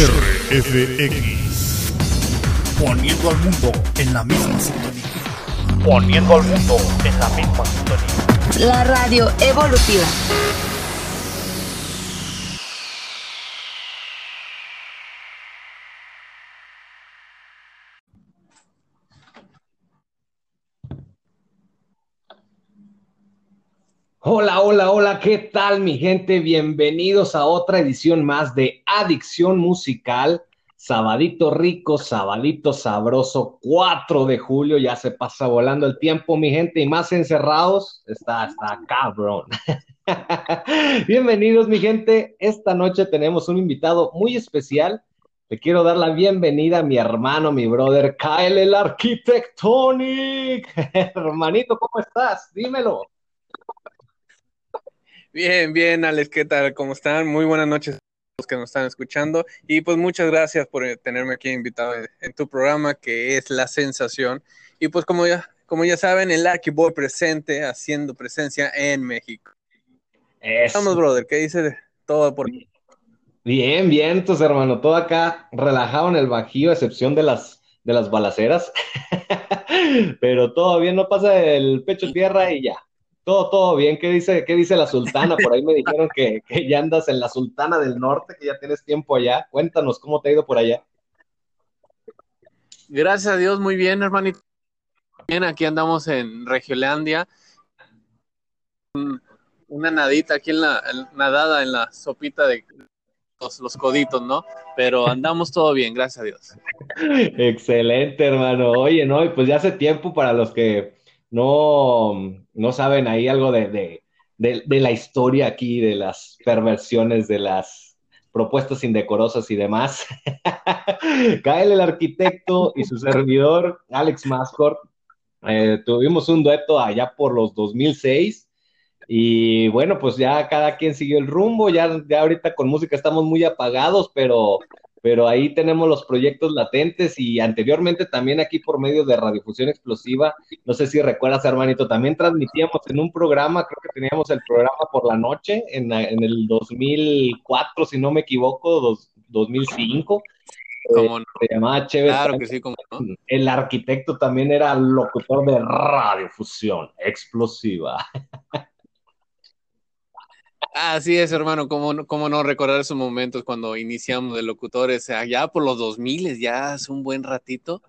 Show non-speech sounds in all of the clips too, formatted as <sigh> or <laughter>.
RFX. Poniendo al mundo en la misma sintonía. Poniendo al mundo en la misma sintonía. La radio evolutiva. Hola, hola, hola, ¿qué tal mi gente? Bienvenidos a otra edición más de Adicción Musical. Sabadito rico, sabadito sabroso, 4 de julio, ya se pasa volando el tiempo, mi gente, y más encerrados, está, está cabrón. <laughs> Bienvenidos, mi gente. Esta noche tenemos un invitado muy especial. Le quiero dar la bienvenida a mi hermano, mi brother, Kyle el Architectonic. <laughs> Hermanito, ¿cómo estás? Dímelo. Bien, bien, Alex, ¿qué tal? ¿Cómo están? Muy buenas noches a los que nos están escuchando y pues muchas gracias por tenerme aquí invitado en tu programa que es La Sensación y pues como ya, como ya saben, el Arquiboy presente, haciendo presencia en México. Estamos, brother, ¿qué dice todo por aquí? Bien, bien, entonces, hermano, todo acá relajado en el bajío, a excepción de las, de las balaceras, <laughs> pero todo bien, no pasa el pecho tierra y ya, todo, todo bien. ¿Qué dice, qué dice la sultana? Por ahí me dijeron que, ya andas en la sultana del norte, que ya tienes tiempo allá. Cuéntanos cómo te ha ido por allá. Gracias a Dios, muy bien, hermanito. Bien, aquí andamos en Regiolandia. Una nadita aquí en la nadada en la sopita de los, los, coditos, ¿no? Pero andamos todo bien, gracias a Dios. <laughs> Excelente, hermano. Oye, no, pues ya hace tiempo para los que no, no saben ahí algo de, la historia aquí, de las perversiones, de las propuestas indecorosas y demás. <laughs> Kael, el arquitecto, y su servidor, Alex Mascor, eh, tuvimos un dueto allá por los 2006. Y bueno, pues ya cada quien siguió el rumbo, ya, ya ahorita con música estamos muy apagados, pero pero ahí tenemos los proyectos latentes y anteriormente también aquí por medio de Radiodifusión Explosiva, no sé si recuerdas, hermanito, también transmitíamos en un programa, creo que teníamos el programa por la noche en, en el 2004, si no me equivoco, dos, 2005. ¿Cómo no? Se llamaba Chévere. Claro que sí, como no. El arquitecto también era locutor de radiofusión explosiva. <laughs> Así es, hermano, ¿cómo, cómo no recordar esos momentos cuando iniciamos de locutores allá por los 2000, ya hace un buen ratito.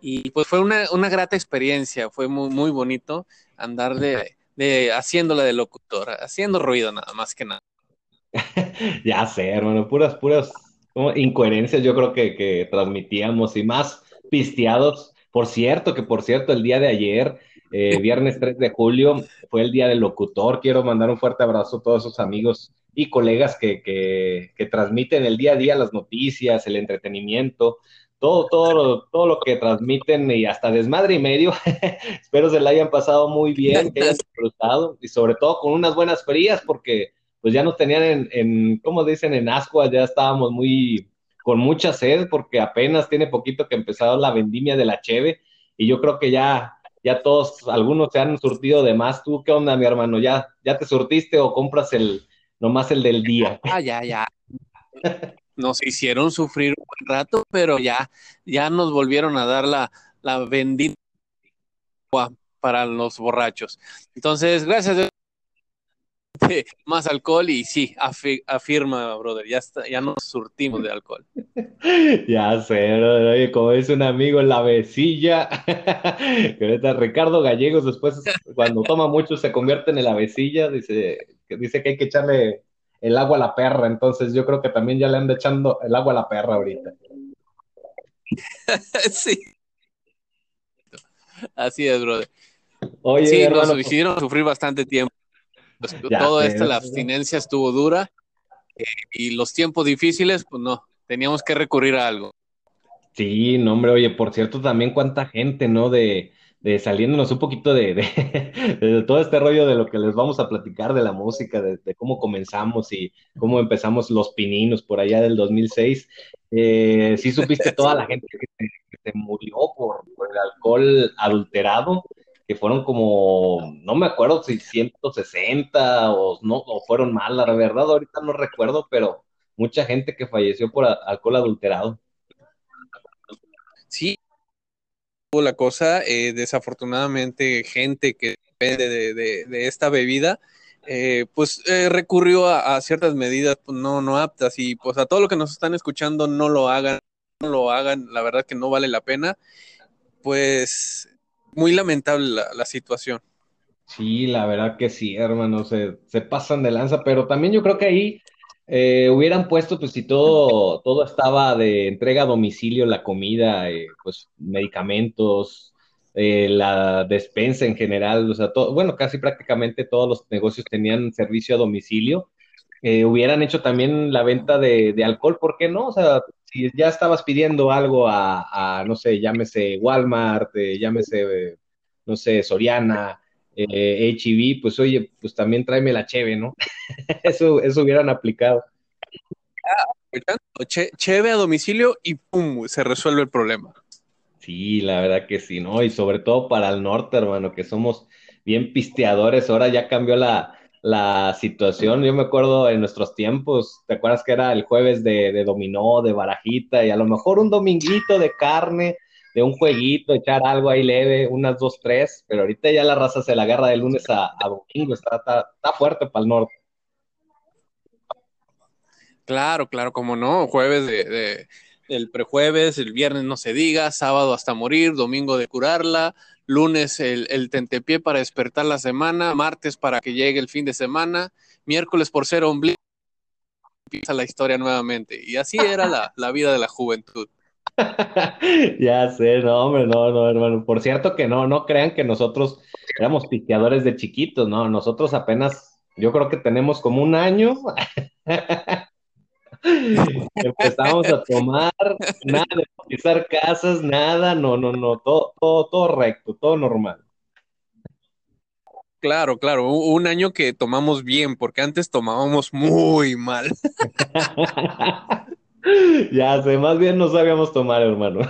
Y pues fue una, una grata experiencia, fue muy, muy bonito andar de, de haciéndola de locutor, haciendo ruido nada más que nada. <laughs> ya sé, hermano, puras, puras incoherencias yo creo que, que transmitíamos y más pisteados. Por cierto, que por cierto, el día de ayer eh, viernes 3 de julio fue el día del locutor. Quiero mandar un fuerte abrazo a todos esos amigos y colegas que, que, transmiten el día a día las noticias, el entretenimiento, todo, todo, todo lo que transmiten y hasta desmadre y medio. <laughs> Espero se la hayan pasado muy bien, que hayan disfrutado y sobre todo con unas buenas frías porque pues ya nos tenían en, en como dicen, en ascuas, ya estábamos muy con mucha sed porque apenas tiene poquito que empezado la vendimia de la cheve y yo creo que ya ya todos, algunos se han surtido de más. ¿Tú qué onda, mi hermano? ¿Ya, ya te surtiste o compras el nomás el del día? Ah, ya, ya. Nos hicieron sufrir un buen rato, pero ya, ya nos volvieron a dar la, la bendita para los borrachos. Entonces, gracias más alcohol y sí, afirma, brother, ya, está, ya nos surtimos de alcohol. <laughs> Ya sé, brother, oye, como dice un amigo, la vecilla, <laughs> Ricardo Gallegos después, cuando toma mucho, se convierte en el avecilla, dice, que dice que hay que echarle el agua a la perra, entonces yo creo que también ya le anda echando el agua a la perra ahorita. <laughs> sí. Así es, brother. Oye, sí, nos pues hicieron sufrir bastante tiempo. Pues, todo esto, la abstinencia estuvo dura eh, y los tiempos difíciles, pues no, teníamos que recurrir a algo. Sí, no, hombre, oye, por cierto, también cuánta gente, ¿no? De, de saliéndonos un poquito de, de, <laughs> todo este rollo de lo que les vamos a platicar de la música, de, cómo comenzamos y cómo empezamos los pininos por allá del 2006. Eh, sí supiste <laughs> toda la gente que se, murió por, por, el alcohol adulterado que fueron como, no me acuerdo si 160 o no, fueron más, la verdad, ahorita no recuerdo, pero mucha gente que falleció por alcohol adulterado. Sí, la cosa, eh, desafortunadamente gente que depende de, esta bebida, eh, pues eh, recurrió a, ciertas medidas pues, no, no aptas y pues a todo lo que nos están escuchando no lo hagan, no lo hagan, la verdad que no vale la pena, pues muy lamentable la, situación. Sí, la verdad que sí, hermano, se, se pasan de lanza, pero también yo creo que ahí eh, hubieran puesto, pues si todo, todo estaba de entrega a domicilio, la comida, eh, pues medicamentos, eh, la despensa en general, o sea, todo, bueno, casi prácticamente todos los negocios tenían servicio a domicilio. hubieran hecho también la venta de, alcohol, ¿por qué no? O sea, si ya estabas pidiendo algo a, no sé, llámese Walmart, llámese, no sé, Soriana, eh, HIV, pues oye, pues también tráeme la cheve, ¿no? <laughs> eso, eso hubieran aplicado. cheve a domicilio y pum, se resuelve el problema. Sí, la verdad que sí, ¿no? Y sobre todo para el norte, hermano, que somos bien pisteadores, ahora ya cambió la, la situación. Yo me acuerdo en nuestros tiempos, ¿te acuerdas que era el jueves de, de dominó, de barajita, y a lo mejor un dominguito de carne, de un jueguito, echar algo ahí leve, unas dos, tres, pero ahorita ya la raza se la agarra de lunes a, domingo, está, está, fuerte para el norte. Claro, claro, como no, jueves de, el prejueves, el viernes no se diga, sábado hasta morir, domingo de curarla, lunes el, el tentepié para despertar la semana, martes para que llegue el fin de semana, miércoles por ser ombligo, empieza la historia nuevamente. Y así era la, vida de la juventud. <laughs> Ya sé, no, hombre, no, no, hermano. Por cierto que no, no crean que nosotros éramos piqueadores de chiquitos, no, nosotros apenas, yo creo que tenemos como un año. <laughs> <laughs> Empezamos a tomar, nada de pisar casas, nada, no, no, no, todo, todo, todo recto, todo normal. Claro, claro, un año que tomamos bien, porque antes tomábamos muy mal. <laughs> <laughs> Ya sé, más bien no sabíamos tomar, hermano.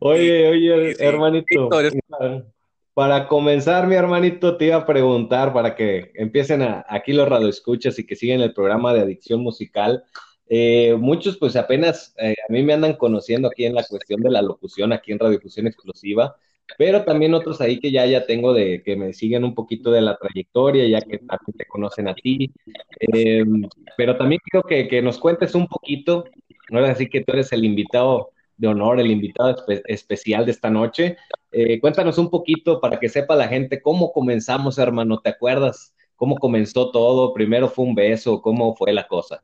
Oye, oye, hermanito. Para comenzar, mi hermanito, te iba a preguntar para que empiecen aquí los radioescuchas y que siguen el programa de adicción musical. Eh, muchos, pues apenas eh, a mí me andan conociendo aquí en la cuestión de la locución, aquí en Radiofusión Exclusiva pero también otros ahí que ya, ya tengo de que me siguen un poquito de la trayectoria, ya que también te conocen a ti. Em, pero también quiero que, que, nos cuentes un poquito, ahora así que tú eres el invitado de honor, el invitado especial de esta noche. Eh, cuéntanos un poquito para que sepa la gente cómo comenzamos, hermano, ¿te acuerdas? ¿Cómo comenzó todo? Primero fue un beso, ¿cómo fue la cosa?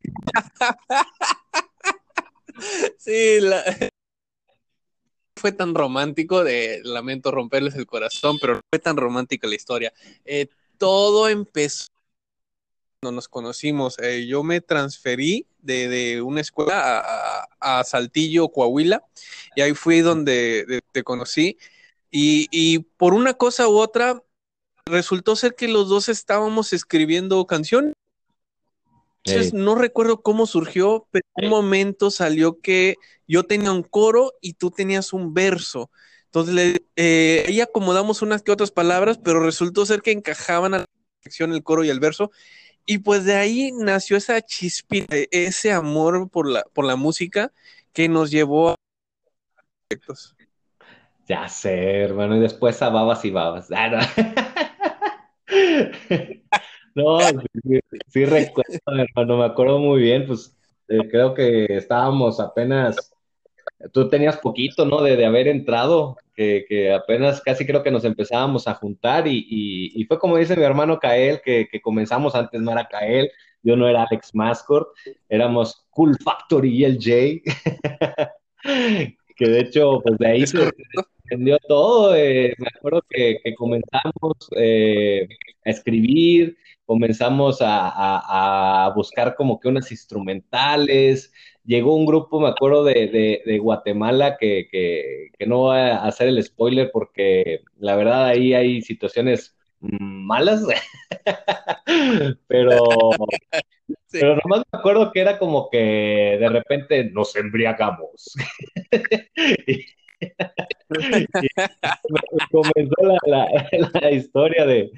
<laughs> sí, la, <laughs> fue tan romántico, de lamento romperles el corazón, pero fue tan romántica la historia. Eh, todo empezó cuando nos conocimos. Eh, yo me transferí de, una escuela a, Saltillo, Coahuila, y ahí fui donde te conocí. Y, y por una cosa u otra, resultó ser que los dos estábamos escribiendo canciones. Entonces, no recuerdo cómo surgió, pero en un momento salió que yo tenía un coro y tú tenías un verso. Entonces, eh, ahí acomodamos unas que otras palabras, pero resultó ser que encajaban a la sección el coro y el verso. Y pues de ahí nació esa chispita, ese amor por la, por la música que nos llevó a proyectos. Ya sé, hermano, y después a babas y babas. No, <laughs> sí, recuerdo, hermano, me acuerdo muy bien, pues eh, creo que estábamos apenas, tú tenías poquito, ¿no? De, haber entrado, que, apenas casi creo que nos empezábamos a juntar y, fue como dice mi hermano Kael, que, comenzamos antes, no era Kael, yo no era Alex Mascor, éramos Cool Factory y el Jay, <laughs> que de hecho, pues de ahí se entendió todo, eh, me acuerdo que, comenzamos eh, a escribir, comenzamos a, buscar como que unas instrumentales. Llegó un grupo, me acuerdo, de, Guatemala, que, no voy a hacer el spoiler porque la verdad ahí hay situaciones malas, <laughs> pero, <laughs> pero nomás me acuerdo que era como que de repente nos embriagamos. <laughs> <laughs> comenzó la, historia de,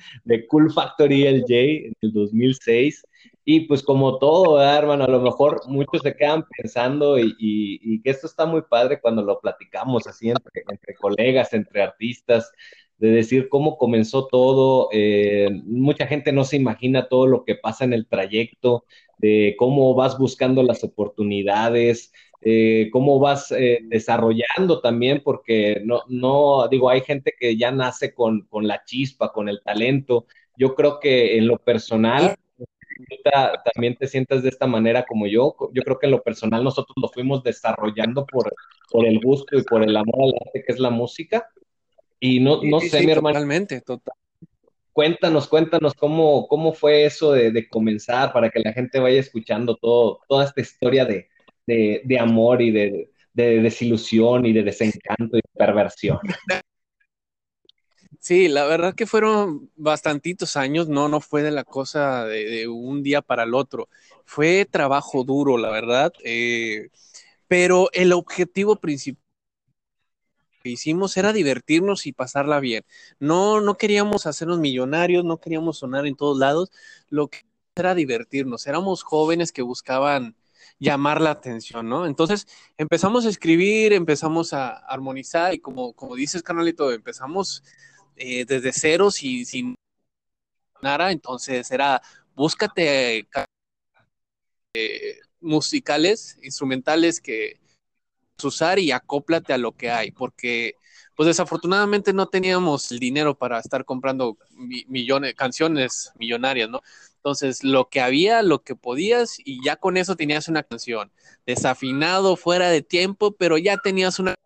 Cool Factory LJ en el 2006 Y pues como todo, hermano, a lo mejor muchos se quedan pensando y, que esto está muy padre cuando lo platicamos así entre, colegas, entre artistas, de decir cómo comenzó todo. Eh, mucha gente no se imagina todo lo que pasa en el trayecto, de cómo vas buscando las oportunidades, eh, cómo vas eh, desarrollando también, porque no, no, digo, hay gente que ya nace con, con la chispa, con el talento. Yo creo que en lo personal, también te sientas de esta manera como yo. Yo creo que en lo personal nosotros lo fuimos desarrollando por, por el gusto y por el amor al arte que es la música. Y no, no sé, mi hermano. Totalmente, total. Cuéntanos, cuéntanos cómo, cómo fue eso de, comenzar para que la gente vaya escuchando todo, toda esta historia de, de amor y de, desilusión y de desencanto y perversión. Sí, la verdad que fueron bastantitos años, no, no fue de la cosa de, un día para el otro, fue trabajo duro, la verdad, eh, pero el objetivo principal que hicimos era divertirnos y pasarla bien. No, no queríamos hacernos millonarios, no queríamos sonar en todos lados, lo que era divertirnos, éramos jóvenes que buscaban llamar la atención, ¿no? Entonces empezamos a escribir, empezamos a armonizar y como, como dices, canalito, empezamos eh, desde ceros y sin nada, entonces era búscate eh, musicales, instrumentales que usar y acóplate a lo que hay, porque pues desafortunadamente no teníamos el dinero para estar comprando millones, canciones millonarias, ¿no? Entonces, lo que había, lo que podías, y ya con eso tenías una canción. Desafinado, fuera de tiempo, pero ya tenías una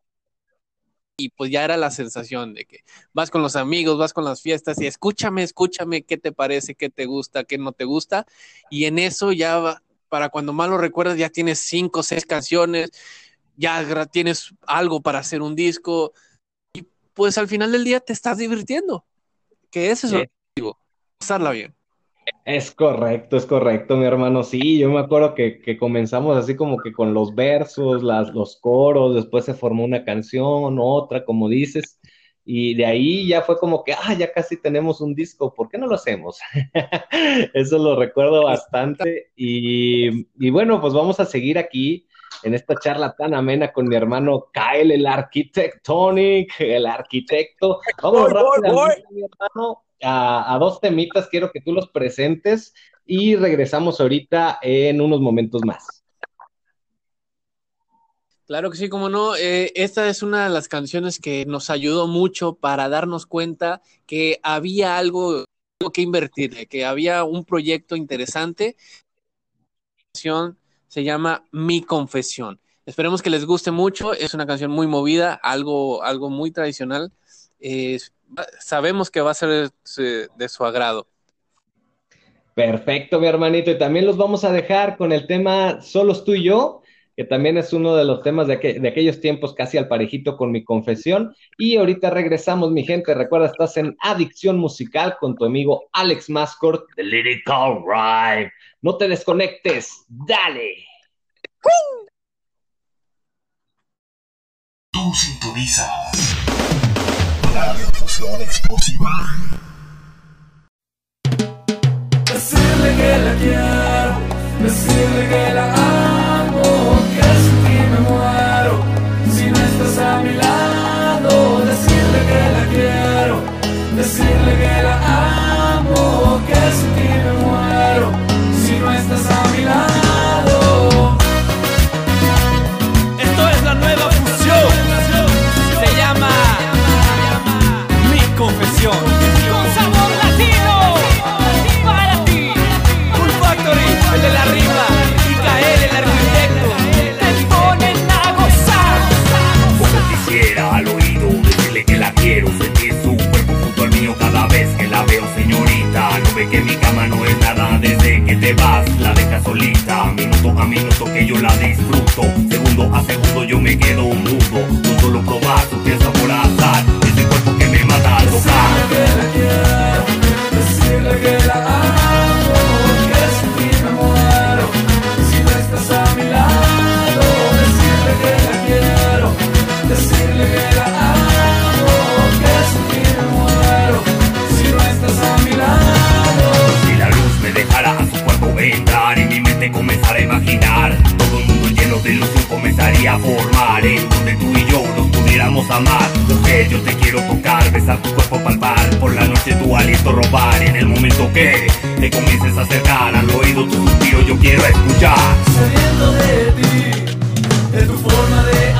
y pues ya era la sensación de que vas con los amigos, vas con las fiestas y escúchame, escúchame, qué te parece, qué te gusta, qué no te gusta. Y en eso ya, para cuando más lo recuerdas, ya tienes cinco o seis canciones, ya tienes algo para hacer un disco pues al final del día te estás divirtiendo, que ese es el objetivo, pasarla bien. Es correcto, es correcto, mi hermano. Sí, yo me acuerdo que, comenzamos así como que con los versos, las, los coros, después se formó una canción, otra, como dices, y de ahí ya fue como que, ah, ya casi tenemos un disco, ¿por qué no lo hacemos? <laughs> Eso lo recuerdo bastante. Y, y, bueno, pues vamos a seguir aquí en esta charla tan amena con mi hermano Kyle, el arquitectonic, el arquitecto. Vamos rápidamente, mi hermano a, dos temitas, quiero que tú los presentes y regresamos ahorita en unos momentos más. Claro que sí, como no. Eh, esta es una de las canciones que nos ayudó mucho para darnos cuenta que había algo que invertir, que había un proyecto interesante. Se llama Mi Confesión. Esperemos que les guste mucho. Es una canción muy movida, algo, algo muy tradicional. Sabemos que va a ser de, su agrado. Perfecto, mi hermanito. Y también los vamos a dejar con el tema Solos tú y yo, que también es uno de los temas de, aquellos tiempos casi al parejito con mi confesión. Y ahorita regresamos, mi gente. Recuerda, estás en Adicción Musical con tu amigo Alex Mascort de Lyrical Ride. No te desconectes, dale. Tú sintonizas explosiva. Decirle que la quiero, decirle que la que mi cama no es nada desde que te vas. La deja solita, minuto a minuto que yo la disfruto. Segundo a segundo yo me quedo mudo. No solo probar su pieza por azar. Ese cuerpo que me mata Decirle que comenzar a imaginar. Todo el mundo lleno de luz comenzaría a formar. En donde tú y yo nos pudiéramos amar. Mujer, yo te quiero tocar, besar tu cuerpo, palpar. Por la noche tu aliento robar. En el momento que te comiences a acercar Al oído tu suspiro yo quiero escuchar. De ti, de tu forma de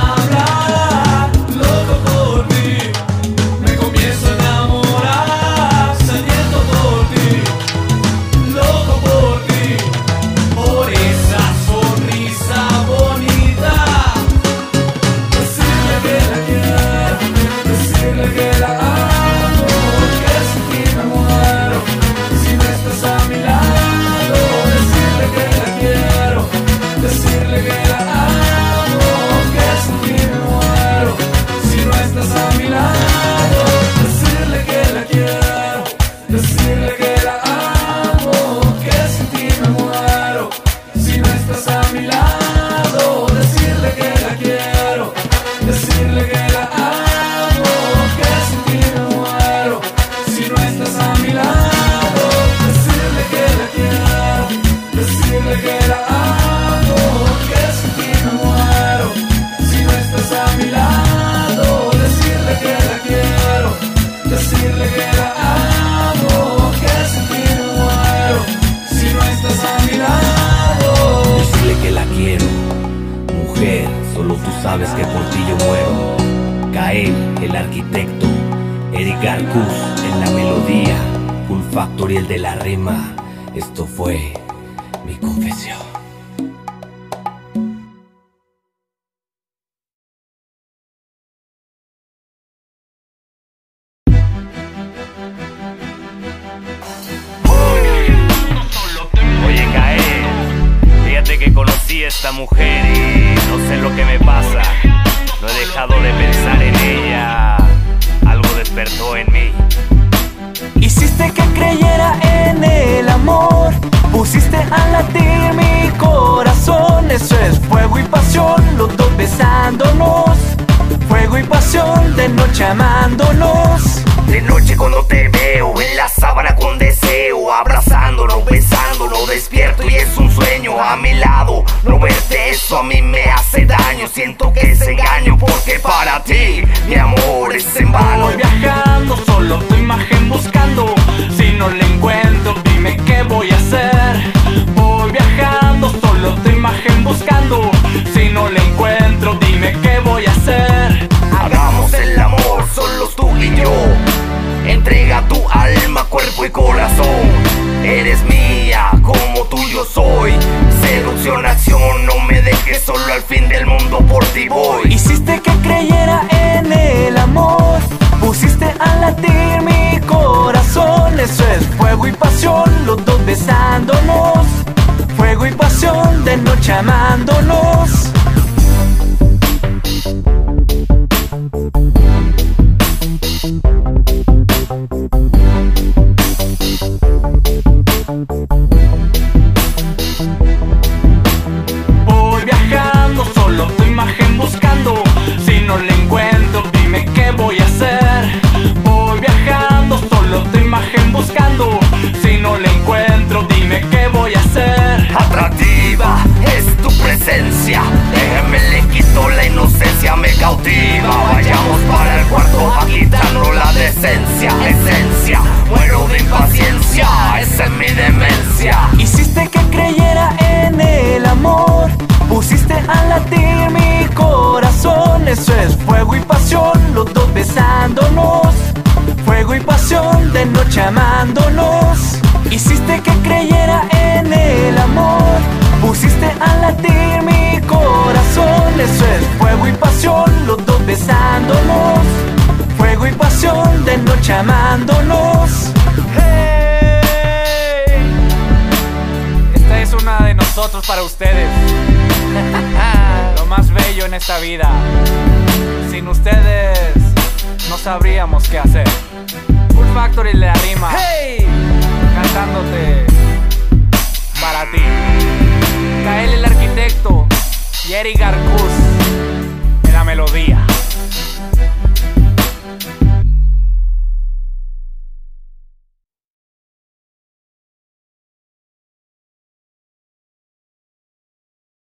decirle que el arquitecto, Eric Arcus en la melodía, Cool Factory el de la rima. Esto fue al fin del mundo por ti voy. Hiciste que creyera en el amor. Pusiste a latir mi corazón. Eso es fuego y pasión, los dos besándonos. Fuego y pasión, de noche amándonos. De noche amándonos. Hiciste que creyera en el amor. Pusiste a latir mi corazón. Eso es fuego y pasión, los dos besándonos. Fuego y pasión, de noche amándonos. ¡Hey! Esta es una de nosotros para ustedes. <laughs> Lo más bello en esta vida. Sin ustedes no sabríamos qué hacer. Factory le rima. ¡Hey! Cantándote para ti. Kael el arquitecto y Eric Arcus en la melodía.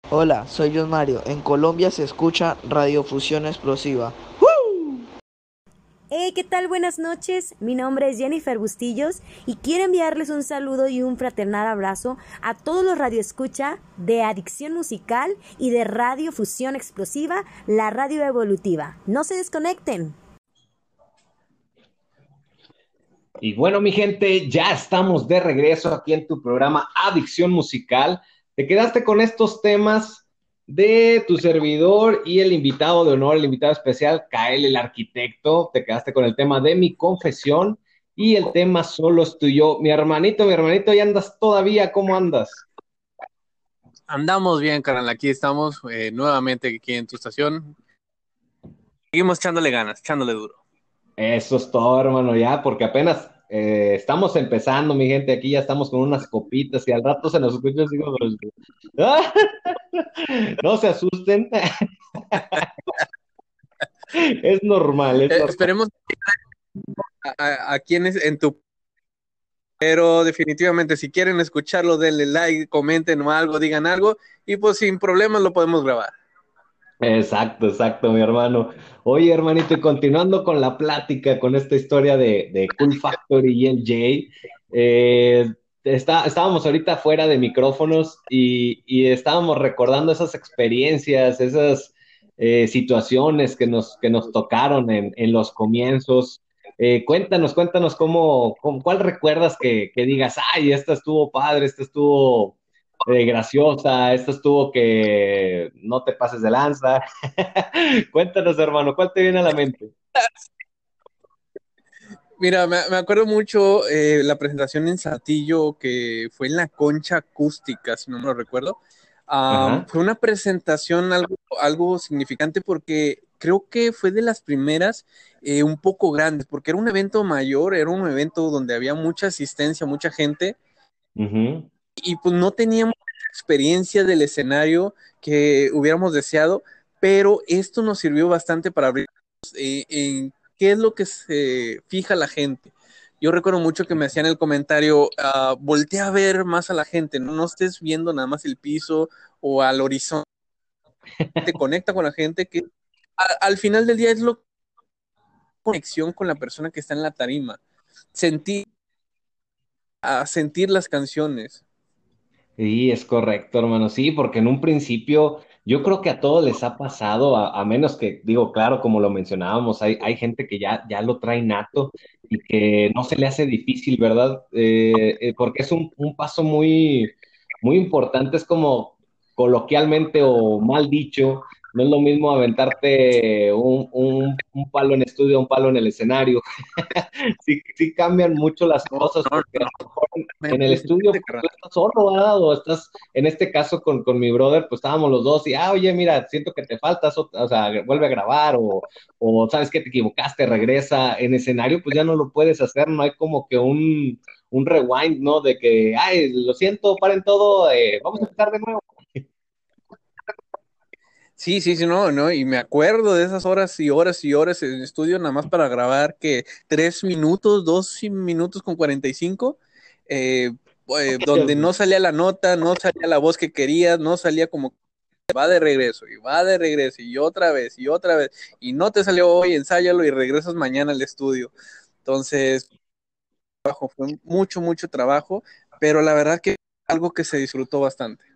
Hola, soy John Mario. En Colombia se escucha Radiofusión Explosiva. Hey, ¿qué tal? Buenas noches. Mi nombre es Jennifer Bustillos y quiero enviarles un saludo y un fraternal abrazo a todos los radioescucha de Adicción Musical y de Radio Fusión Explosiva, la radio evolutiva. No se desconecten. Y bueno, mi gente, ya estamos de regreso aquí en tu programa Adicción Musical. Te quedaste con estos temas de tu servidor y el invitado de honor, el invitado especial, Kael, el arquitecto. Te quedaste con el tema de mi confesión y el tema solo estoy yo. Mi hermanito, mi hermanito, ¿ya andas todavía? ¿Cómo andas? Andamos bien, carnal. Aquí estamos eh, nuevamente aquí en tu estación. Seguimos echándole ganas, echándole duro. Eso es todo, hermano, ya, porque apenas eh, estamos empezando, mi gente. Aquí ya estamos con unas copitas y al rato se nos escucha así como. <laughs> no se asusten. <laughs> es normal. Es Eh, normal. esperemos a, a- a quienes en tu. Pero definitivamente, si quieren escucharlo, denle like, comenten o algo, digan algo, y pues sin problemas lo podemos grabar. Exacto, exacto, mi hermano. Oye, hermanito, y continuando con la plática, con esta historia de, Cool Factory y Jay, eh, está- estábamos ahorita fuera de micrófonos y, y estábamos recordando esas experiencias, esas eh, situaciones que nos, que nos tocaron en, en los comienzos. Eh, cuéntanos, cuéntanos cómo, cómo- cuál recuerdas que, que digas, ay, esta estuvo padre, esta estuvo eh, graciosa, esta estuvo que no te pases de lanza. <laughs> Cuéntanos, hermano, ¿cuál te viene a la mente? Mira, me, me acuerdo mucho eh, la presentación en Saltillo que fue en la concha acústica, si no me lo recuerdo. Ah, fue una presentación algo, algo significante porque creo que fue de las primeras eh, un poco grandes, porque era un evento mayor, era un evento donde había mucha asistencia, mucha gente. Y pues no teníamos experiencia del escenario que hubiéramos deseado, pero esto nos sirvió bastante para abrir eh, en qué es lo que se fija la gente. Yo recuerdo mucho que me hacían el comentario, ah, voltea a ver más a la gente, no, estés viendo nada más el piso o al horizonte, <laughs> te conecta con la gente, que al final del día es lo conexión con la persona que está en la tarima, sentir, a sentir las canciones. Sí, es correcto, hermano. Sí, porque en un principio yo creo que a todos les ha pasado, a, menos que, digo, claro, como lo mencionábamos, hay, hay gente que ya, ya lo trae nato y que no se le hace difícil, ¿verdad? Eh, eh, porque es un, un paso muy, muy importante, es como coloquialmente o mal dicho, no es lo mismo aventarte un, un, un palo en estudio, un palo en el escenario. <laughs> sí, sí cambian mucho las cosas, porque a lo mejor en, el estudio pues, tú estás solo, ¿verdad? O estás, en este caso con, con mi brother, pues estábamos los dos y, ah, oye, mira, siento que te faltas, o, o sea, vuelve a grabar, o, o sabes que te equivocaste, regresa. En escenario, pues ya no lo puedes hacer, no hay como que un, un rewind, ¿no? De que, ay, lo siento, paren todo, eh, vamos a empezar de nuevo. Sí, sí, sí, no, no, y me acuerdo de esas horas y horas y horas en el estudio nada más para grabar que tres minutos, dos minutos con cuarenta y cinco, eh, eh, donde no salía la nota, no salía la voz que querías, no salía como va de regreso y va de regreso y otra vez y otra vez y no te salió hoy, ensáyalo y regresas mañana al estudio. Entonces, fue mucho, mucho trabajo, pero la verdad que algo que se disfrutó bastante.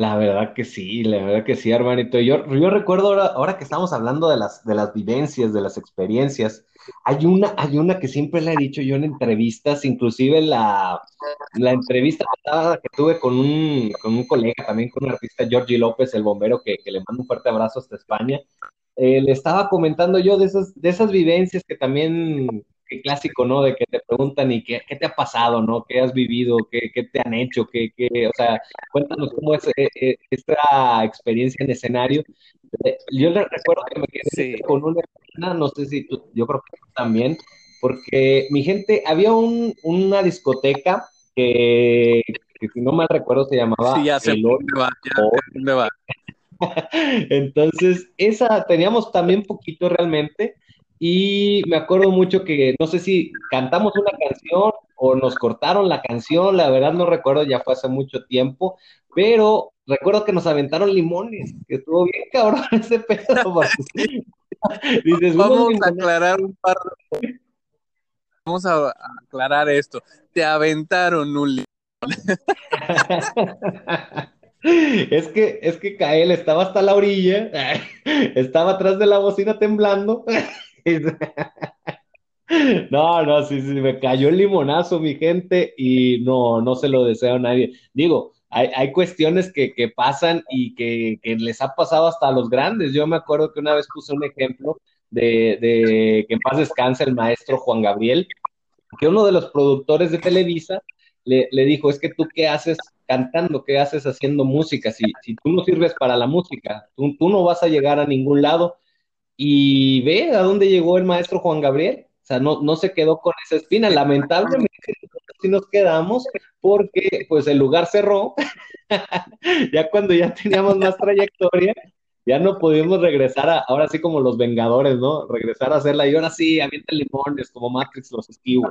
La verdad que sí, la verdad que sí, hermanito. Yo, yo recuerdo ahora, ahora que estamos hablando de las, de las vivencias, de las experiencias, hay una, hay una que siempre le he dicho yo en entrevistas, inclusive la, la entrevista pasada que tuve con un, con un colega, también con un artista, Georgie López, el bombero, que, que le mando un fuerte abrazo hasta España. Eh, le estaba comentando yo de esas, de esas vivencias que también, que clásico, ¿no? De que te preguntan y qué, qué te ha pasado, ¿no? ¿Qué has vivido? ¿Qué, qué te han hecho? ¿Qué, qué, o sea, cuéntanos cómo es eh, eh, esta experiencia en escenario. Eh, Yo recuerdo que me quedé Sí. con una hermana, no sé si tú, yo creo que tú también, porque mi gente, había un, una discoteca que, que si no mal recuerdo se llamaba Sí, ya dónde va, ya dónde va. <laughs> Entonces, esa teníamos también poquito realmente. Y me acuerdo mucho que no sé si cantamos una canción o nos cortaron la canción, la verdad no recuerdo, ya fue hace mucho tiempo, pero recuerdo que nos aventaron limones, que estuvo bien cabrón <laughs> ese pedo. <laughs> Dices, Vamos a aclarar un par de... Vamos a aclarar esto. Te aventaron un li- <laughs> Es que, es que Kael estaba hasta la orilla, estaba atrás de la bocina temblando. <laughs> No, no, sí, sí, me cayó el limonazo, mi gente, y no, no se lo deseo a nadie. Digo, hay, hay cuestiones que, que pasan y que, que les ha pasado hasta a los grandes. Yo me acuerdo que una vez puse un ejemplo de, de que en paz descanse el maestro Juan Gabriel, que uno de los productores de Televisa le, le dijo, es que tú qué haces cantando, qué haces haciendo música, si, si tú no sirves para la música, tú, tú no vas a llegar a ningún lado. Y ve a dónde llegó el maestro Juan Gabriel. O sea, no, no se quedó con esa espina. Lamentablemente, sí nos quedamos porque pues el lugar cerró. <laughs> ya cuando ya teníamos más trayectoria, ya no pudimos regresar a, ahora sí como los Vengadores, ¿no? Regresar a hacerla y ahora sí, avienta limones, como Matrix los esquivo.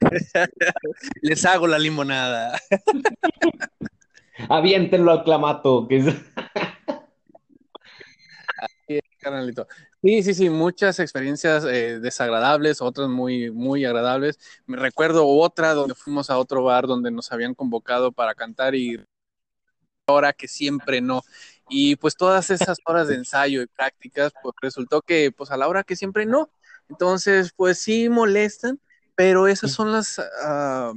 <laughs> Les hago la limonada. <laughs> Aviéntenlo al clamato. Que es- Carnalito. Sí, sí, sí, muchas experiencias eh, desagradables, otras muy, muy agradables. Me recuerdo otra donde fuimos a otro bar donde nos habían convocado para cantar y ahora que siempre no. Y pues todas esas horas de ensayo y prácticas, pues resultó que pues a la hora que siempre no. Entonces, pues sí molestan, pero esas son las, ah,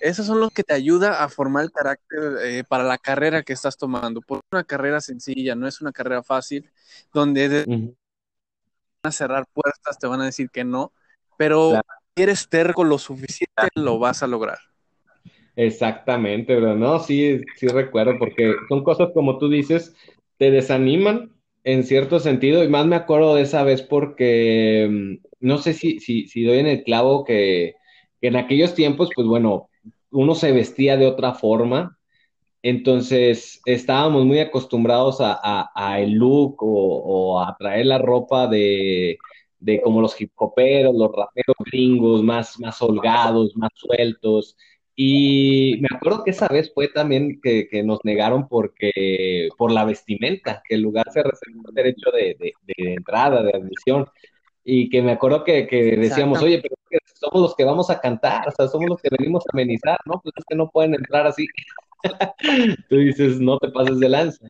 esos son los que te ayuda a formar el carácter eh, para la carrera que estás tomando. Por una carrera sencilla, no es una carrera fácil, donde de- van a cerrar puertas, te van a decir que no, pero Claro. si eres terco lo suficiente, lo vas a lograr. Exactamente, bro. No, sí, sí recuerdo, porque son cosas como tú dices, te desaniman en cierto sentido, y más me acuerdo de esa vez porque mm, no sé si, si, si doy en el clavo que, que en aquellos tiempos, pues bueno, uno se vestía de otra forma, entonces estábamos muy acostumbrados a, el look o, a traer la ropa de, de como los hip hoperos, los raperos gringos, más, más holgados, más sueltos. Y me acuerdo que esa vez fue también que, nos negaron porque, por la vestimenta, que el lugar se reservó el derecho de, de- de entrada, de admisión. Y que me acuerdo que, que decíamos, oye, pero es que somos los que vamos a cantar, o sea, somos los que venimos a amenizar, ¿no? Pues es que no pueden entrar así. <laughs> Tú dices, no te pases de lanza.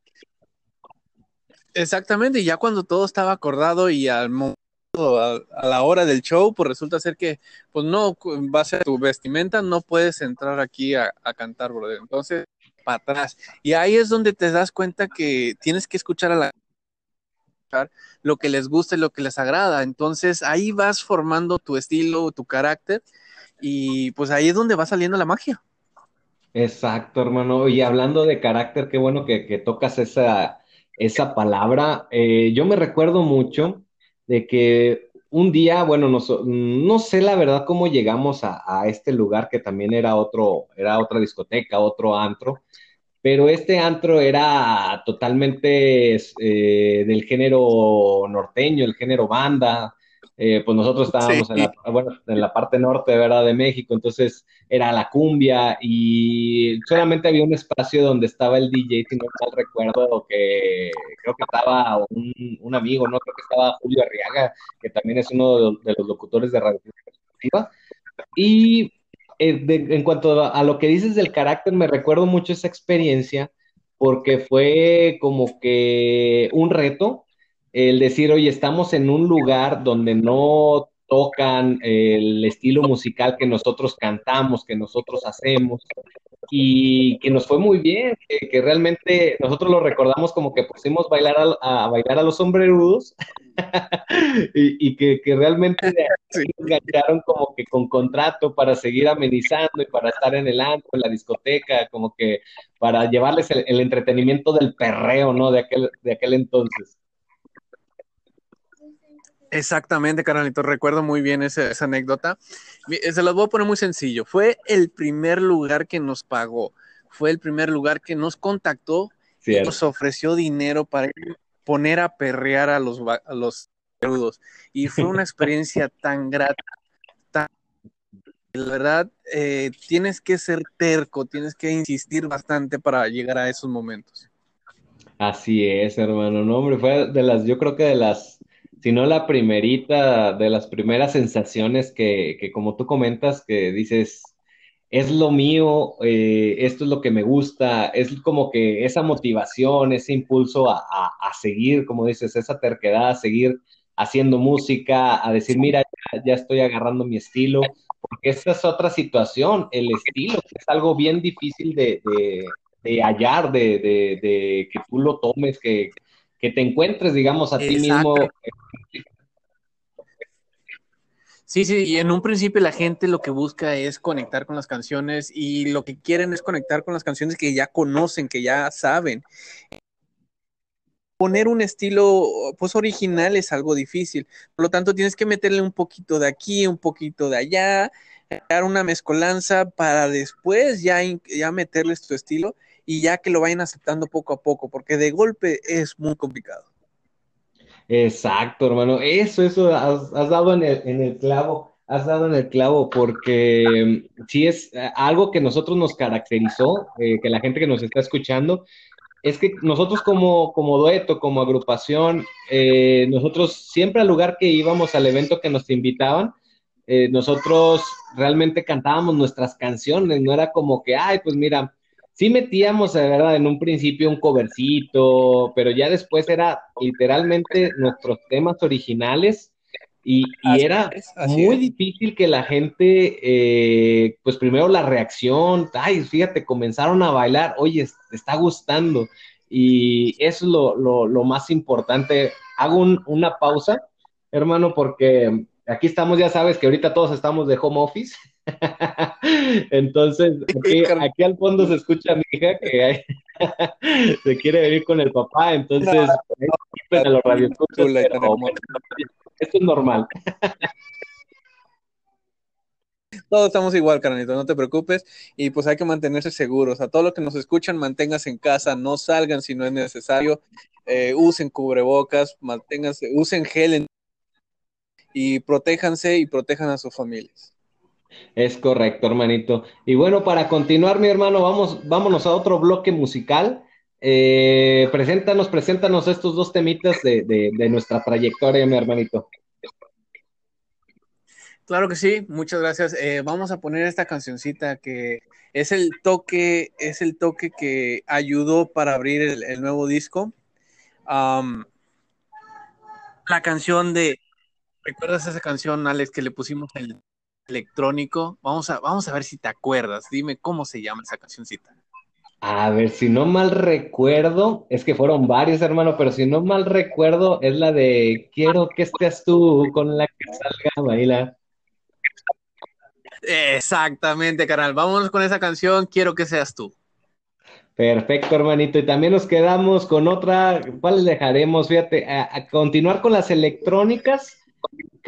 Exactamente, y ya cuando todo estaba acordado y al momento, a, a la hora del show, pues resulta ser que, pues no, cu- va a ser tu vestimenta, no puedes entrar aquí a, a cantar, brother. Entonces, para atrás. Y ahí es donde te das cuenta que tienes que escuchar a la lo que les gusta y lo que les agrada. Entonces, ahí vas formando tu estilo, tu carácter, y pues ahí es donde va saliendo la magia. Exacto, hermano. Y hablando de carácter, qué bueno que, que tocas esa, esa palabra. Eh, yo me recuerdo mucho de que un día, bueno, nos- no sé la verdad cómo llegamos a, a este lugar que también era otro, era otra discoteca, otro antro, pero este antro era totalmente eh, del género norteño, el género banda. Eh, pues nosotros estábamos Sí. en la, bueno, en la parte norte, ¿verdad? De México, entonces era la cumbia y solamente había un espacio donde estaba el DJ, si no mal recuerdo, que creo que estaba un, un amigo, ¿no? Creo que estaba Julio Arriaga, que también es uno de los, de los locutores de Radio. Y eh, en cuanto a, lo que dices del carácter, me recuerdo mucho esa experiencia porque fue como que un reto el decir, oye, estamos en un lugar donde no tocan el estilo musical que nosotros cantamos, que nosotros hacemos, y que nos fue muy bien, que, que realmente nosotros lo recordamos como que pusimos bailar a, a bailar a los sombrerudos <laughs> y, y que, que realmente <laughs> Sí. engancharon como que con contrato para seguir amenizando y para estar en el antro, en la discoteca, como que para llevarles el, el entretenimiento del perreo, ¿no? De aquel, de aquel entonces. Exactamente, carnalito, recuerdo muy bien esa, esa anécdota. Eh, Se las voy a poner muy sencillo. Fue el primer lugar que nos pagó, fue el primer lugar que nos contactó y nos ofreció dinero para ir poner a perrear a los, a los. Y fue una <laughs> experiencia tan grata, tan la verdad eh, tienes que ser terco, tienes que insistir bastante para llegar a esos momentos. Así es, hermano. No, hombre, fue de las, yo creo que de las, si no la primerita, de las primeras sensaciones que, que como tú comentas, que dices, es lo mío, eh, esto es lo que me gusta, es como que esa motivación, ese impulso a, a, a seguir, como dices, esa terquedad, a seguir haciendo música, a decir, mira, ya, ya estoy agarrando mi estilo, porque esta es otra situación, el estilo, que es algo bien difícil de, de, de hallar, de, de, de, que tú lo tomes, que, que te encuentres, digamos, a ti mismo. Sí, sí, y en un principio la gente lo que busca es conectar con las canciones y lo que quieren es conectar con las canciones que ya conocen, que ya saben. Poner un estilo pues original es algo difícil, por lo tanto tienes que meterle un poquito de aquí, un poquito de allá, dar una mezcolanza para después ya, ya meterles tu estilo y ya que lo vayan aceptando poco a poco, porque de golpe es muy complicado. Exacto, hermano. Eso, eso, has, dado en el, en el, clavo, has dado en el clavo, porque sí es eh, algo que nosotros nos caracterizó, eh, que la gente que nos está escuchando, es que nosotros como, como dueto, como agrupación, eh, nosotros siempre al lugar que íbamos, al evento que nos invitaban, eh, nosotros realmente cantábamos nuestras canciones, no era como que, ay, pues mira, sí metíamos, de verdad, en un principio un covercito, pero ya después era literalmente nuestros temas originales y, y era es, muy es. difícil que la gente, eh, pues primero la reacción, ay, fíjate, comenzaron a bailar, oye, te está gustando y eso es lo, lo, lo más importante. Hago un, una pausa, hermano, porque aquí estamos, ya sabes que ahorita todos estamos de home office. <laughs> Entonces, aquí, aquí, al fondo se escucha a mi hija que hay, <laughs> se quiere venir con el papá, entonces, no, esto es normal. <laughs> Todos estamos igual, carnito, no te preocupes. Y pues hay que mantenerse seguros. A todos los que nos escuchan, manténganse en casa, no salgan si no es necesario. Eh, usen cubrebocas, manténganse, usen gel en... y protéjanse y protejan a sus familias. Es correcto, hermanito. Y bueno, para continuar, mi hermano, vamos, vámonos a otro bloque musical. Eh, preséntanos, preséntanos estos dos temitas de, de, nuestra trayectoria, mi hermanito. Claro que sí, muchas gracias. Eh, vamos a poner esta cancioncita que es el toque, es el toque que ayudó para abrir el, nuevo disco. La canción de, ¿recuerdas esa canción, Alex, que le pusimos el electrónico. Vamos a, vamos a ver si te acuerdas. Dime cómo se llama esa cancioncita. A ver, si no mal recuerdo, es que fueron varios, hermano, pero si no mal recuerdo, es la de Quiero que estés tú con la que salga a bailar. Exactamente, canal. Vámonos con esa canción, Quiero que seas tú. Perfecto, hermanito. Y también nos quedamos con otra, ¿cuál dejaremos? Fíjate, a, a continuar con las electrónicas.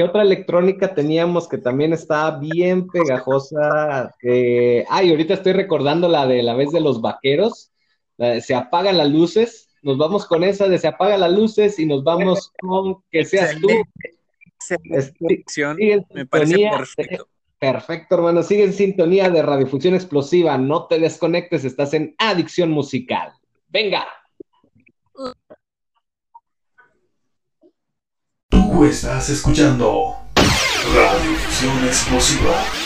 ¿Qué otra electrónica teníamos que también está bien pegajosa? Eh, ay, ahorita estoy recordando la de la vez de los vaqueros. De, se apagan las luces. Nos vamos con esa de se apagan las luces y nos vamos con que seas tú. Este, me parece perfecto. Perfecto, hermano. Sigue en sintonía de Radiofusión Explosiva. No te desconectes, estás en Adicción Musical. Venga. Estás escuchando Radiofusión Explosiva.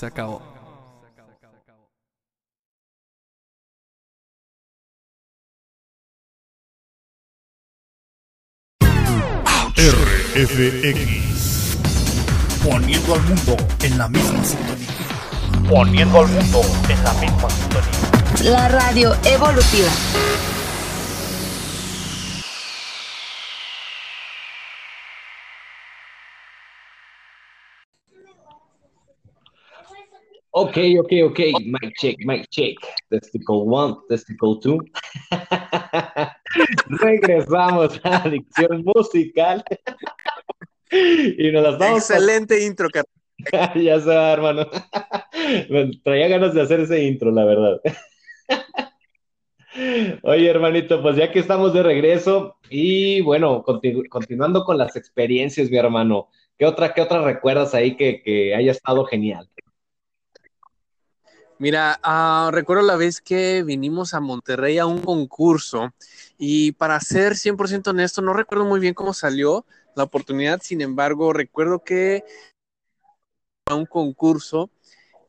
Se acabó. RFX. Poniendo al mundo en la misma sintonía. Poniendo al mundo en la misma sintonía. La radio evolutiva. Ok, ok, ok. Mic check, mic check. Testicle one, testicle two. <laughs> Regresamos a Adicción Musical. y nos las vamos. Excelente intro, carnal. <laughs> ya se va, hermano. Me traía ganas de hacer ese intro, la verdad. Oye, hermanito, pues ya que estamos de regreso y bueno, continu- continuando con las experiencias, mi hermano, ¿qué otra, qué otra recuerdas ahí que, que haya estado genial? Mira, ah, recuerdo la vez que vinimos a Monterrey a un concurso y para ser 100% honesto, no recuerdo muy bien cómo salió la oportunidad, sin embargo, recuerdo que a un concurso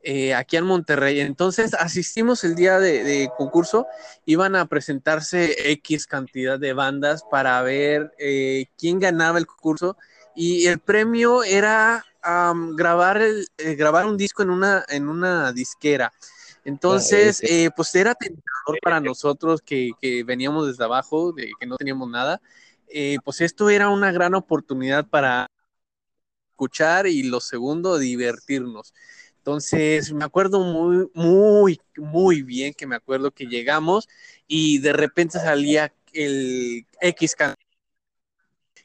eh, aquí en Monterrey. Entonces asistimos el día de, de concurso, iban a presentarse X cantidad de bandas para ver eh, quién ganaba el concurso y el premio era am, grabar, el- eh, grabar un disco en una, en una disquera. Entonces, eh, pues era tentador para nosotros que, que veníamos desde abajo, de que no teníamos nada. Eh, pues esto era una gran oportunidad para escuchar y lo segundo, divertirnos. Entonces, me acuerdo muy, muy, muy bien que me acuerdo que llegamos y de repente salía el X can-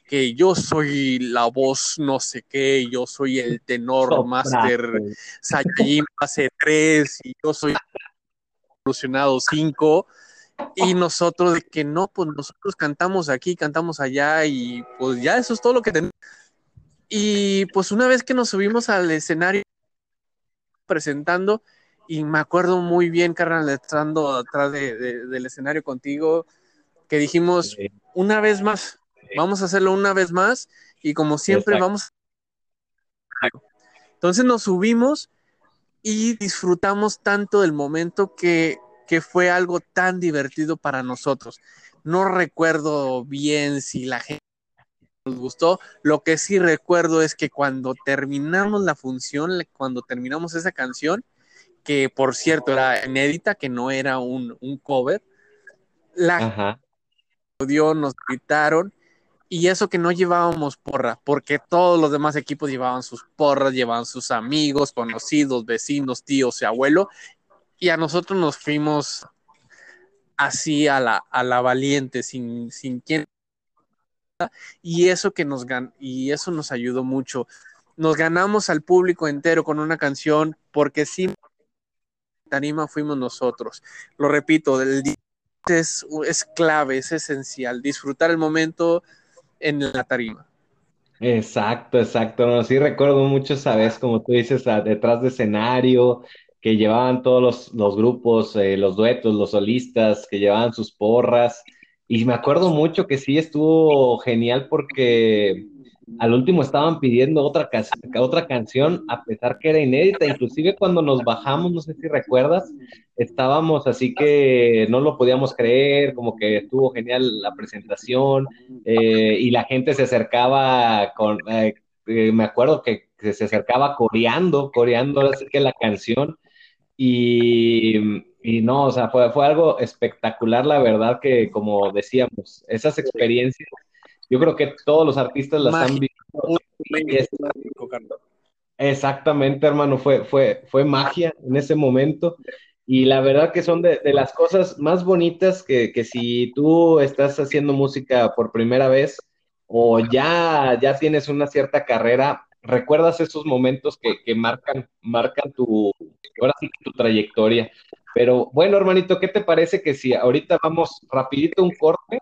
que yo soy la voz no sé qué, yo soy el tenor Soprano. master Saiyajin fase 3 y yo soy evolucionado 5 y nosotros de que no, pues nosotros cantamos aquí, cantamos allá y pues ya eso es todo lo que tenemos. Y pues una vez que nos subimos al escenario presentando y me acuerdo muy bien, carnal, estando atrás de- de- del escenario contigo, que dijimos una vez más, vamos a hacerlo una vez más y como siempre Exacto. vamos. Entonces nos subimos y disfrutamos tanto del momento que, que fue algo tan divertido para nosotros. No recuerdo bien si la gente nos gustó. Lo que sí recuerdo es que cuando terminamos la función, cuando terminamos esa canción, que por cierto era inédita, que no era un, un cover, la dio, nos gritaron y eso que no llevábamos porra, porque todos los demás equipos llevaban sus porras, llevaban sus amigos, conocidos, vecinos, tíos y abuelo, y a nosotros nos fuimos así a la, a la valiente, sin, sin quien. Y eso que nos gan y eso nos ayudó mucho. Nos ganamos al público entero con una canción, porque sí, tarima fuimos nosotros. Lo repito, el es, es clave, es esencial, disfrutar el momento en la tarima. Exacto, exacto. No, sí recuerdo mucho esa vez, como tú dices, detrás de escenario, que llevaban todos los, los grupos, eh, los duetos, los solistas, que llevaban sus porras. Y me acuerdo mucho que sí estuvo genial porque al último estaban pidiendo otra, ca- otra canción, a pesar que era inédita. Inclusive cuando nos bajamos, no sé si recuerdas, estábamos así que no lo podíamos creer, como que estuvo genial la presentación eh, y la gente se acercaba con, eh, eh, me acuerdo que, se acercaba coreando, coreando ahora sí que la canción y, y no, o sea, fue, fue algo espectacular, la verdad que como decíamos, esas experiencias, yo creo que todos los artistas las han Mágico, muy es- mágico, Carlos. Exactamente, hermano, fue, fue, fue magia en ese momento. Y la verdad que son de, de las cosas más bonitas que, que si tú estás haciendo música por primera vez o ya, ya tienes una cierta carrera, recuerdas esos momentos que, que marcan, marcan tu, ahora sí tu trayectoria. Pero bueno, hermanito, ¿qué te parece que si ahorita vamos rapidito un corte?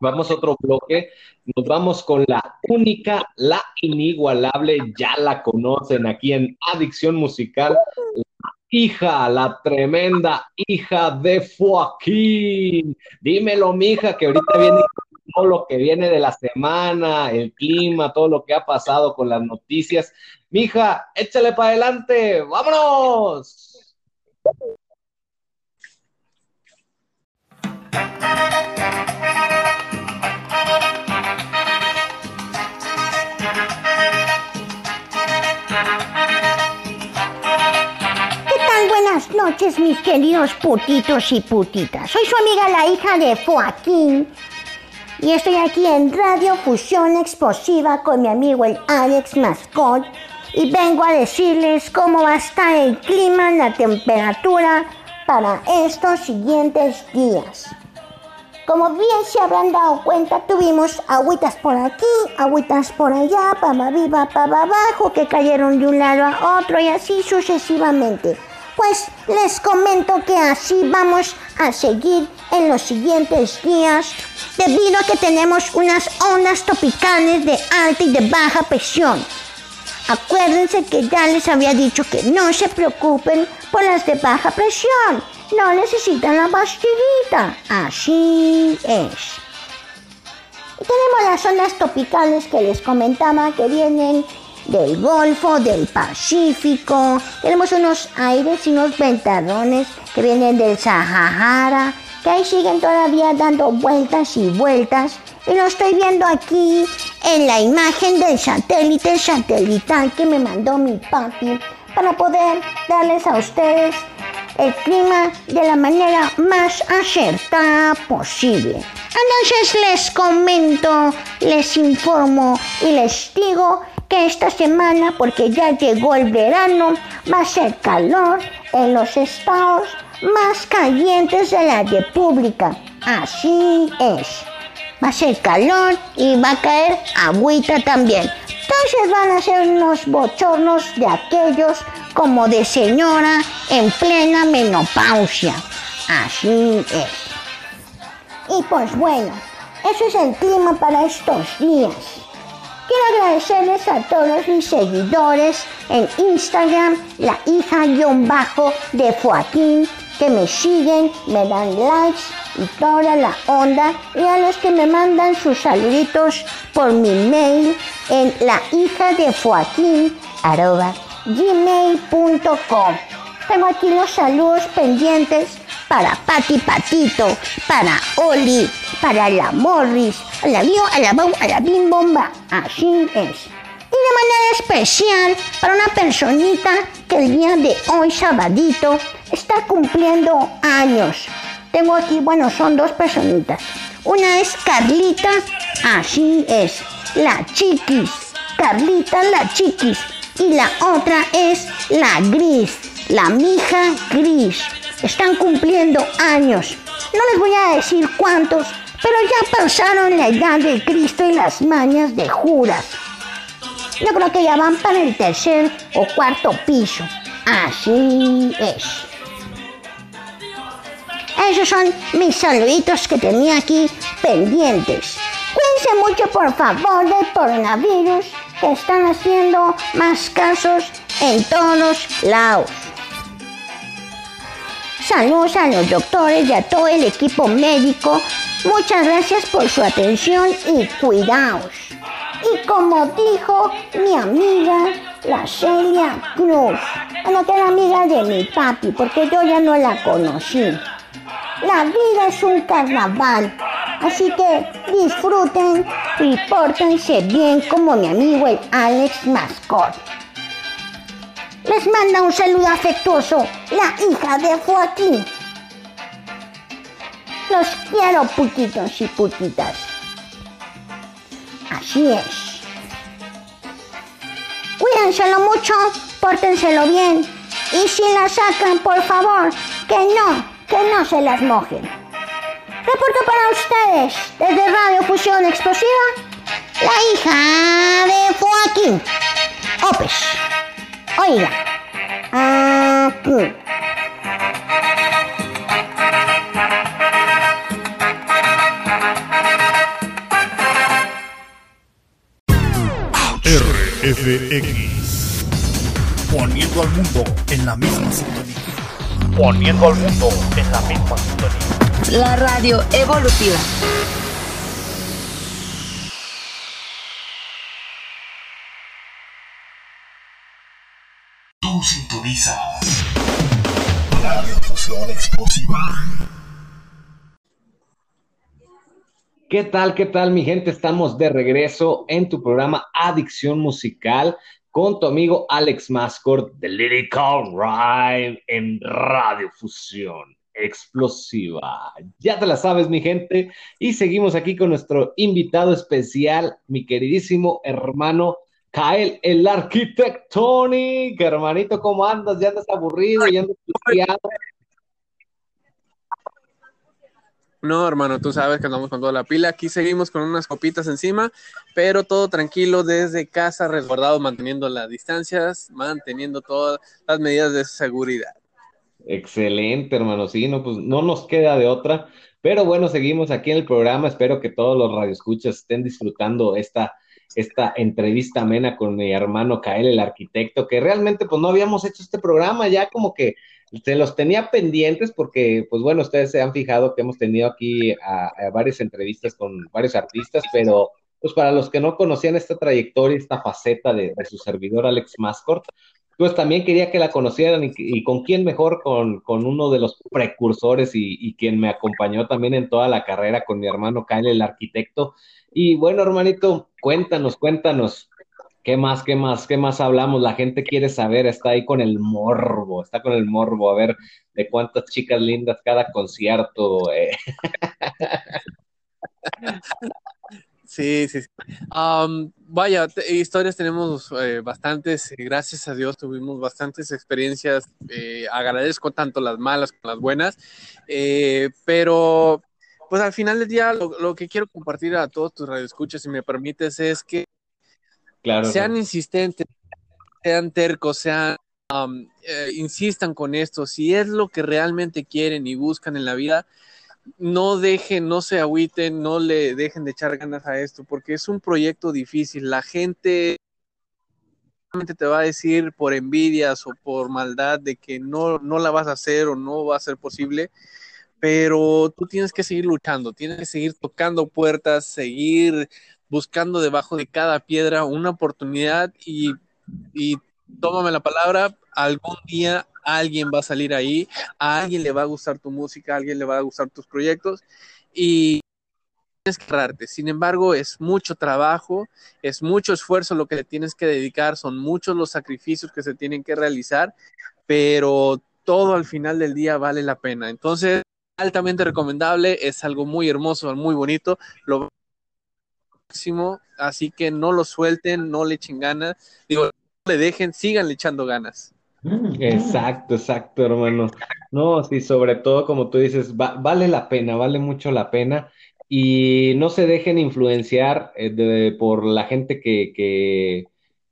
Vamos a otro bloque, nos vamos con la única, la inigualable, ya la conocen aquí en Adicción Musical, la hija, la tremenda hija de Joaquín. Dímelo, mija, que ahorita viene todo lo que viene de la semana, el clima, todo lo que ha pasado con las noticias. Mija, échale para adelante, vámonos. Noches, mis queridos putitos y putitas. Soy su amiga la hija de Joaquín y estoy aquí en Radio Fusión Explosiva con mi amigo el Alex Mascot y vengo a decirles cómo va a estar el clima, la temperatura para estos siguientes días. Como bien se habrán dado cuenta, tuvimos agüitas por aquí, agüitas por allá, para arriba, para abajo, que cayeron de un lado a otro y así sucesivamente. Pues les comento que así vamos a seguir en los siguientes días debido a que tenemos unas ondas tropicales de alta y de baja presión. Acuérdense que ya les había dicho que no se preocupen por las de baja presión. No necesitan la pastillita. Así es. Y tenemos las ondas tropicales que les comentaba que vienen del Golfo, del Pacífico. Tenemos unos aires y unos ventarrones que vienen del Sahara, que ahí siguen todavía dando vueltas y vueltas. Y lo estoy viendo aquí en la imagen del satélite satelital que me mandó mi papi para poder darles a ustedes el clima de la manera más acertada posible. Entonces les comento, les informo y les digo que esta semana, porque ya llegó el verano, va a ser calor en los estados más calientes de la República. Así es. Va a ser calor y va a caer agüita también. Entonces van a ser unos bochornos de aquellos como de señora en plena menopausia. Así es. Y pues bueno, eso es el clima para estos días. Quiero agradecerles a todos mis seguidores en Instagram, la hija-bajo de Joaquín, que me siguen, me dan likes y toda la onda, y a los que me mandan sus saluditos por mi mail en la hija de Joaquín, gmail.com. Tengo aquí los saludos pendientes para Pati Patito, para Oli, para la Morris, a la Bio, a la Bau, a la Bim Bomba. Así es. Y de manera especial para una personita que el día de hoy, sabadito, está cumpliendo años. Tengo aquí, bueno, son dos personitas. Una es Carlita, así es, la chiquis. Carlita la chiquis. Y la otra es la gris, la mija gris. Están cumpliendo años. No les voy a decir cuántos, pero ya pasaron la edad de Cristo y las mañas de Judas. Yo creo que ya van para el tercer o cuarto piso. Así es. Esos son mis saluditos que tenía aquí pendientes. Cuídense mucho, por favor, del coronavirus que están haciendo más casos en todos lados. Saludos a los doctores y a todo el equipo médico. Muchas gracias por su atención y cuidaos. Y como dijo mi amiga, la Celia Cruz, bueno, que era amiga de mi papi, porque yo ya no la conocí. La vida es un carnaval, así que disfruten y pórtense bien como mi amigo el Alex Mascot. Les manda un saludo afectuoso la hija de Joaquín. Los quiero putitos y putitas. Así es. Cuídenselo mucho, pórtenselo bien. Y si la sacan, por favor, que no, que no se las mojen. Reporto para ustedes desde Radio Fusión Explosiva, la hija de Joaquín. Opes. Oiga. Aquí. RFX. Poniendo al mundo en la misma sintonía. Poniendo al mundo en la misma sintonía. La radio evolutiva. Explosiva. ¿Qué tal, qué tal, mi gente? Estamos de regreso en tu programa Adicción Musical con tu amigo Alex Mascort de Lyrical Rhyme en Radio Fusión Explosiva. Ya te la sabes, mi gente. Y seguimos aquí con nuestro invitado especial, mi queridísimo hermano Kael, el arquitectónico. Hermanito, ¿cómo andas? ¿Ya andas aburrido? ¿Ya andas? No, hermano, tú sabes que andamos con toda la pila. Aquí seguimos con unas copitas encima, pero todo tranquilo desde casa, resguardado, manteniendo las distancias, manteniendo todas las medidas de seguridad. Excelente, hermano. Sí, no, pues no nos queda de otra. Pero bueno, seguimos aquí en el programa. Espero que todos los radioescuchas estén disfrutando esta, esta entrevista amena con mi hermano Kael, el arquitecto, que realmente pues no habíamos hecho este programa ya como que se los tenía pendientes porque, pues bueno, ustedes se han fijado que hemos tenido aquí a, a varias entrevistas con varios artistas, pero pues para los que no conocían esta trayectoria, esta faceta de, de su servidor Alex Mascort, pues también quería que la conocieran y, y con quién mejor, con, con, uno de los precursores y, y, quien me acompañó también en toda la carrera, con mi hermano Kyle, el arquitecto. Y bueno, hermanito, cuéntanos, cuéntanos, ¿Qué más, qué más, qué más hablamos? La gente quiere saber, está ahí con el morbo, está con el morbo, a ver de cuántas chicas lindas cada concierto. Eh. Sí, sí. vaya, historias tenemos eh, bastantes, gracias a Dios tuvimos bastantes experiencias, eh, agradezco tanto las malas como las buenas, pero pues al final del día lo, lo, que quiero compartir a todos tus radioescuchas, si me permites, es que Claro, sean insistentes, sean tercos, sean, um, eh, insistan con esto. Si es lo que realmente quieren y buscan en la vida, no dejen, no se agüiten, no le dejen de echar ganas a esto, porque es un proyecto difícil. La gente te va a decir por envidias o por maldad de que no, no la vas a hacer o no va a ser posible, pero tú tienes que seguir luchando, tienes que seguir tocando puertas, seguir buscando debajo de cada piedra una oportunidad y, y tómame la palabra, algún día alguien va a salir ahí, a alguien le va a gustar tu música, a alguien le va a gustar tus proyectos y tienes que errarte. Sin embargo, es mucho trabajo, es mucho esfuerzo lo que le tienes que dedicar, son muchos los sacrificios que se tienen que realizar, pero todo al final del día vale la pena. Entonces, altamente recomendable, es algo muy hermoso, muy bonito, lo máximo, así que no lo suelten, no le echen ganas, digo, no le dejen, sigan echando ganas. Exacto, exacto, hermano. No, sí, sobre todo como tú dices, va, vale la pena, vale mucho la pena y no se dejen influenciar eh, por la gente que, que,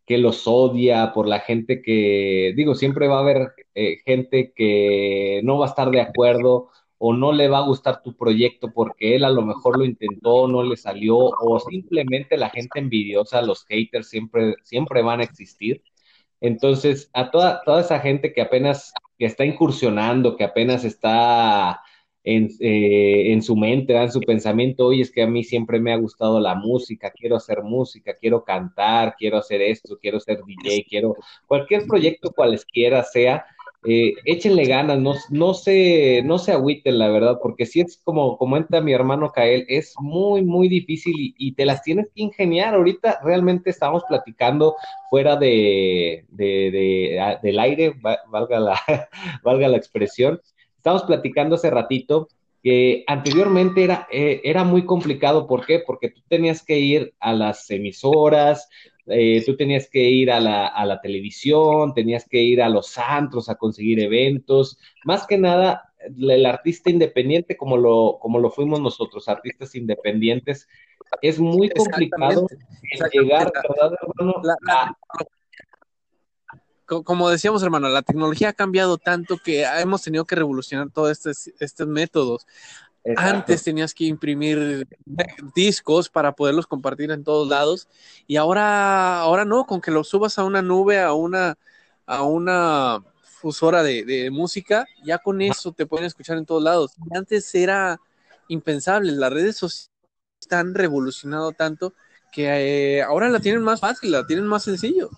que, los odia, por la gente que, digo, siempre va a haber eh, gente que no va a estar de acuerdo o no le va a gustar tu proyecto porque él a lo mejor lo intentó, no le salió, o simplemente la gente envidiosa, los haters siempre, siempre van a existir. Entonces, a toda, toda esa gente que apenas que está incursionando, que apenas está en, eh, en su mente, en su pensamiento, oye, es que a mí siempre me ha gustado la música, quiero hacer música, quiero cantar, quiero hacer esto, quiero ser DJ, quiero cualquier proyecto cualesquiera sea, eh, échenle ganas, no, se, no se agüiten, la verdad, porque si es como comenta mi hermano Kael, es muy, muy difícil y, te las tienes que ingeniar. Ahorita realmente estamos platicando fuera de del aire, valga la, <laughs> valga la expresión, estamos platicando hace ratito que anteriormente era, eh, era muy complicado, ¿por qué? Porque tú tenías que ir a las emisoras, eh, tú tenías que ir a la, a la, televisión, tenías que ir a los antros a conseguir eventos, más que nada el artista independiente como lo, como lo fuimos nosotros, artistas independientes, es muy complicado llegar, ¿verdad, hermano? La, la, como decíamos, hermano, la tecnología ha cambiado tanto que hemos tenido que revolucionar todos estos, estos métodos. Exacto. Antes tenías que imprimir discos para poderlos compartir en todos lados y ahora, ahora no, con que los subas a una nube, a una, a una radiodifusora de, de música, ya con eso te pueden escuchar en todos lados. Antes era impensable, las redes sociales están revolucionado tanto que eh, ahora la tienen más fácil, la tienen más sencillo.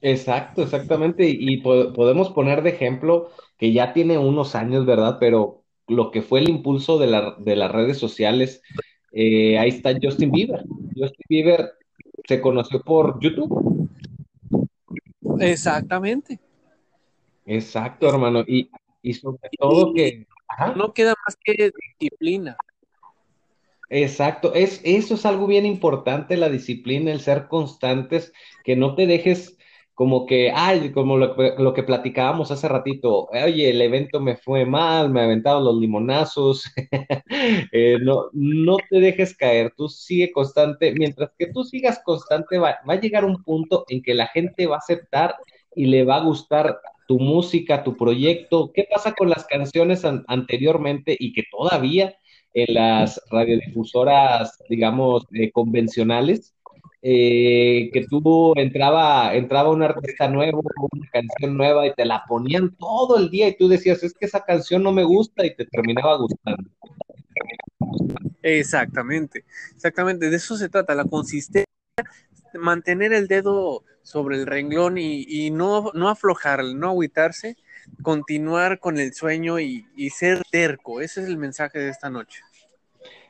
Exacto, exactamente. Y po- podemos poner de ejemplo que ya tiene unos años, ¿verdad? Pero lo que fue el impulso de la- de las redes sociales, eh, ahí está Justin Bieber. Justin Bieber se conoció por YouTube. Exactamente. Exacto, hermano. Y, y sobre todo que... Ajá. No queda más que disciplina. Exacto, es, eso es algo bien importante, la disciplina, el ser constantes, que no te dejes como que, ay, como lo, lo que platicábamos hace ratito, oye, el evento me fue mal, me aventaron los limonazos, <laughs> Eh, no, no te dejes caer, tú sigue constante, mientras que tú sigas constante, va, va a llegar un punto en que la gente va a aceptar y le va a gustar tu música, tu proyecto. ¿Qué pasa con las canciones an- anteriormente y que todavía en las radiodifusoras, digamos, eh, convencionales, eh, que tú entraba, entraba un artista nuevo, una canción nueva y te la ponían todo el día y tú decías, es que esa canción no me gusta y te terminaba gustando. Exactamente, exactamente, de eso se trata, la consistencia, mantener el dedo sobre el renglón y, y no, no aflojar, no agüitarse, continuar con el sueño y, y ser terco. Ese es el mensaje de esta noche.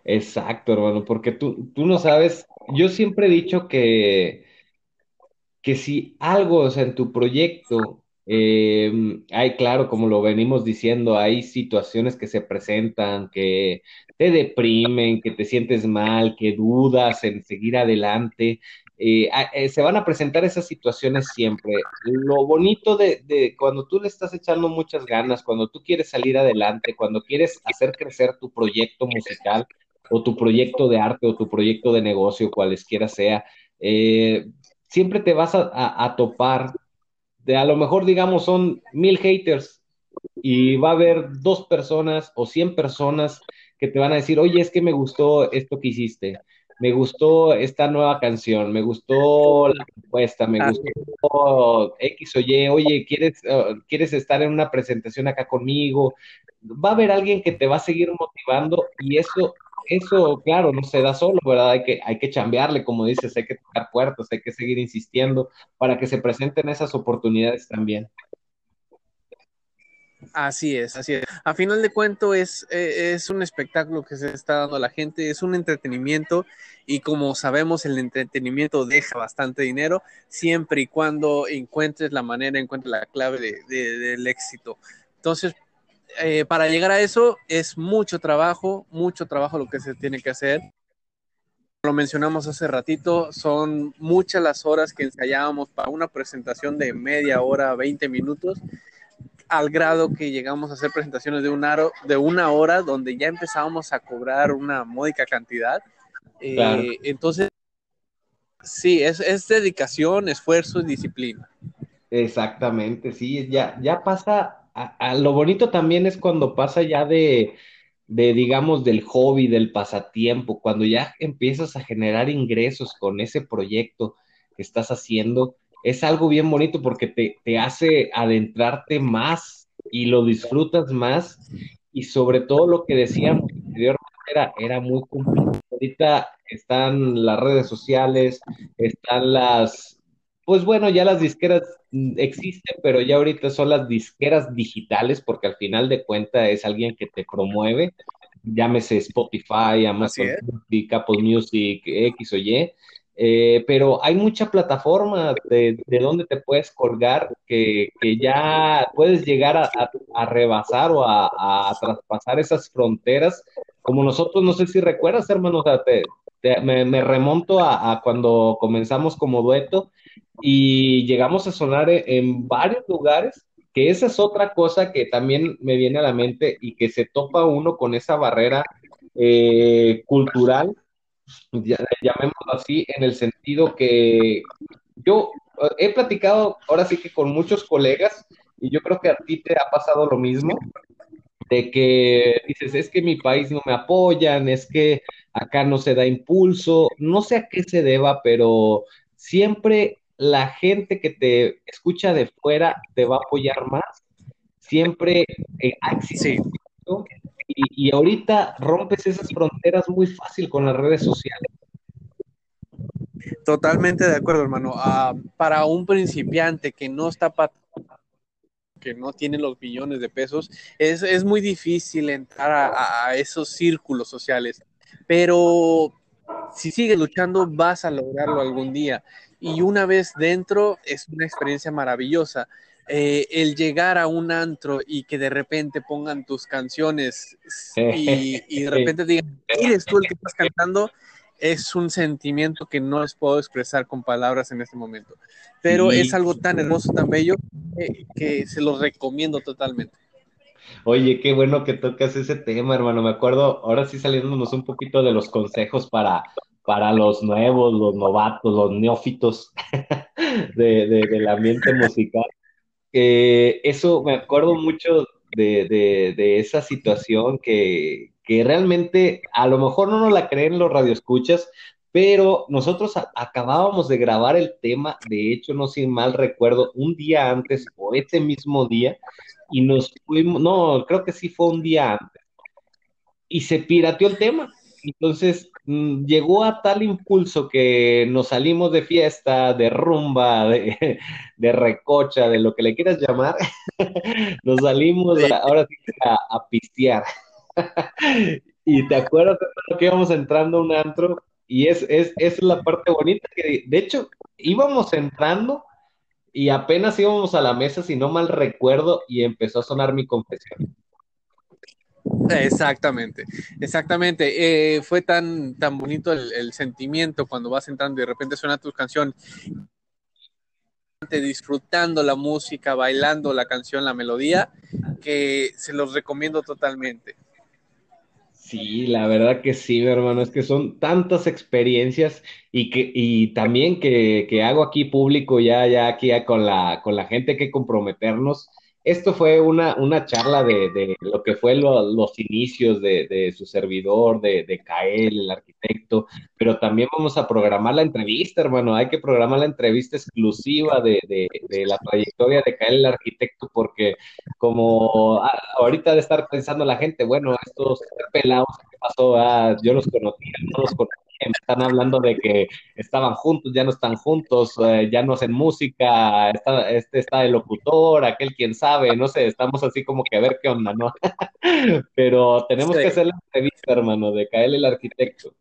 Exacto, hermano, porque tú, tú no sabes, yo siempre he dicho que, que si algo, en tu proyecto, hay, claro, como lo venimos diciendo, hay situaciones que se presentan, que te deprimen, que te sientes mal, que dudas en seguir adelante. eh, eh, se van a presentar esas situaciones siempre. Lo bonito de, de cuando tú le estás echando muchas ganas, cuando tú quieres salir adelante, cuando quieres hacer crecer tu proyecto musical o tu proyecto de arte o tu proyecto de negocio, cualesquiera sea, eh, siempre te vas a, topar de a lo mejor digamos son mil haters y va a haber dos personas o cien personas que te van a decir, oye, es que me gustó esto que hiciste, me gustó esta nueva canción, me gustó la propuesta, me gustó X o Y, oye, ¿quieres, eh, ¿quieres estar en una presentación acá conmigo? Va a haber alguien que te va a seguir motivando y eso, eso, claro, no se da solo, ¿verdad? Hay que, hay que chambearle, como dices, hay que tocar puertas, hay que seguir insistiendo para que se presenten esas oportunidades también. Así es, así es. A final de cuento es, eh, es un espectáculo que se está dando a la gente, es un entretenimiento y como sabemos el entretenimiento deja bastante dinero siempre y cuando encuentres la manera, encuentres la clave de- de- del éxito. Entonces, eh, para llegar a eso es mucho trabajo, mucho trabajo lo que se tiene que hacer. Lo mencionamos hace ratito, son muchas las horas que ensayábamos para una presentación de media hora, 20 minutos al grado que llegamos a hacer presentaciones de una, de una hora donde ya empezábamos a cobrar una módica cantidad. Eh, Claro. Entonces, sí, es, es dedicación, esfuerzo y disciplina. Exactamente, sí, ya, ya pasa, lo bonito también es cuando pasa ya de, de, digamos, del hobby, del pasatiempo, cuando ya empiezas a generar ingresos con ese proyecto que estás haciendo, es algo bien bonito porque te, te hace adentrarte más y lo disfrutas más y sobre todo lo que decíamos anteriormente era, era muy complicado. Ahorita están las redes sociales, están las, pues bueno, ya las disqueras existen, pero ya ahorita son las disqueras digitales, porque al final de cuentas es alguien que te promueve, llámese Spotify, Amazon. Music, Apple Music, X o Y. Eh, pero hay mucha plataforma de, de donde te puedes colgar que, que ya puedes llegar a, a- a rebasar o a, a traspasar esas fronteras. Como nosotros, no sé si recuerdas, hermano, o sea, te- me, remonto a, cuando comenzamos como dueto y llegamos a sonar en, en varios lugares, que esa es otra cosa que también me viene a la mente y que se topa uno con esa barrera eh, cultural, llamémoslo así, en el sentido que yo eh, he platicado ahora sí que con muchos colegas y yo creo que a ti te ha pasado lo mismo, de que dices, es que mi país no me apoyan, es que acá no se da impulso, no sé a qué se deba, pero siempre la gente que te escucha de fuera te va a apoyar más. Siempre eh, ha existido esto, y, y ahorita rompes esas fronteras muy fácil con las redes sociales. Totalmente de acuerdo, hermano. Ah, para un principiante que no está que no tiene los millones de pesos, es, es muy difícil entrar a, esos círculos sociales. Pero si sigues luchando, vas a lograrlo algún día. Y una vez dentro, es una experiencia maravillosa. Eh, el llegar a un antro y que de repente pongan tus canciones y, y de repente digan, ¿eres tú el que estás cantando? Es un sentimiento que no les puedo expresar con palabras en este momento. Pero Sí. es algo tan hermoso, tan bello, que, que se los recomiendo totalmente. Oye, qué bueno que tocas ese tema, hermano. Me acuerdo, ahora sí saliéndonos un poquito de los consejos para, para los nuevos, los novatos, los neófitos <laughs> de, de- del ambiente musical. Eh, eso me acuerdo mucho de, de- de esa situación que, que realmente a lo mejor no nos la creen los radioescuchas, pero nosotros acabábamos de grabar el tema, de hecho, no sin mal recuerdo, un día antes o ese mismo día, y nos fuimos, no, creo que sí fue un día antes, y se pirateó el tema. Entonces mm, llegó a tal impulso que nos salimos de fiesta, de rumba, de, <laughs> de recocha, de lo que le quieras llamar, <laughs> nos salimos ahora sí que a, a pistear. <laughs> Y te acuerdas que íbamos entrando a un antro y es, es, es la parte bonita que de hecho íbamos entrando y apenas íbamos a la mesa, si no mal recuerdo, y empezó a sonar mi confesión. Exactamente, exactamente. Eh, fue tan, tan bonito el, el sentimiento cuando vas entrando y de repente suena tu canción, disfrutando la música, bailando la canción, la melodía, que se los recomiendo totalmente. Sí, la verdad que sí, mi hermano, es que son tantas experiencias y que y también que, que hago aquí público ya, ya aquí ya con la, con la gente que comprometernos. Esto fue una, una charla de, de lo que fue lo- los inicios de, de su servidor, de, de Kael, el arquitecto, pero también vamos a programar la entrevista, hermano. Hay que programar la entrevista exclusiva de, de, de la trayectoria de Kael, el arquitecto, porque como ah, ahorita de estar pensando la gente, bueno, estos pelados, ¿qué pasó? Ah, yo los conocía, no los conocía, me están hablando de que estaban juntos, ya no están juntos, eh, ya no hacen música, está- este está de locutor, aquel quién sabe, no sé, estamos así como que a ver qué onda, ¿no? <laughs> Pero tenemos Sí. que hacer la entrevista, hermano, de Kael, el arquitecto.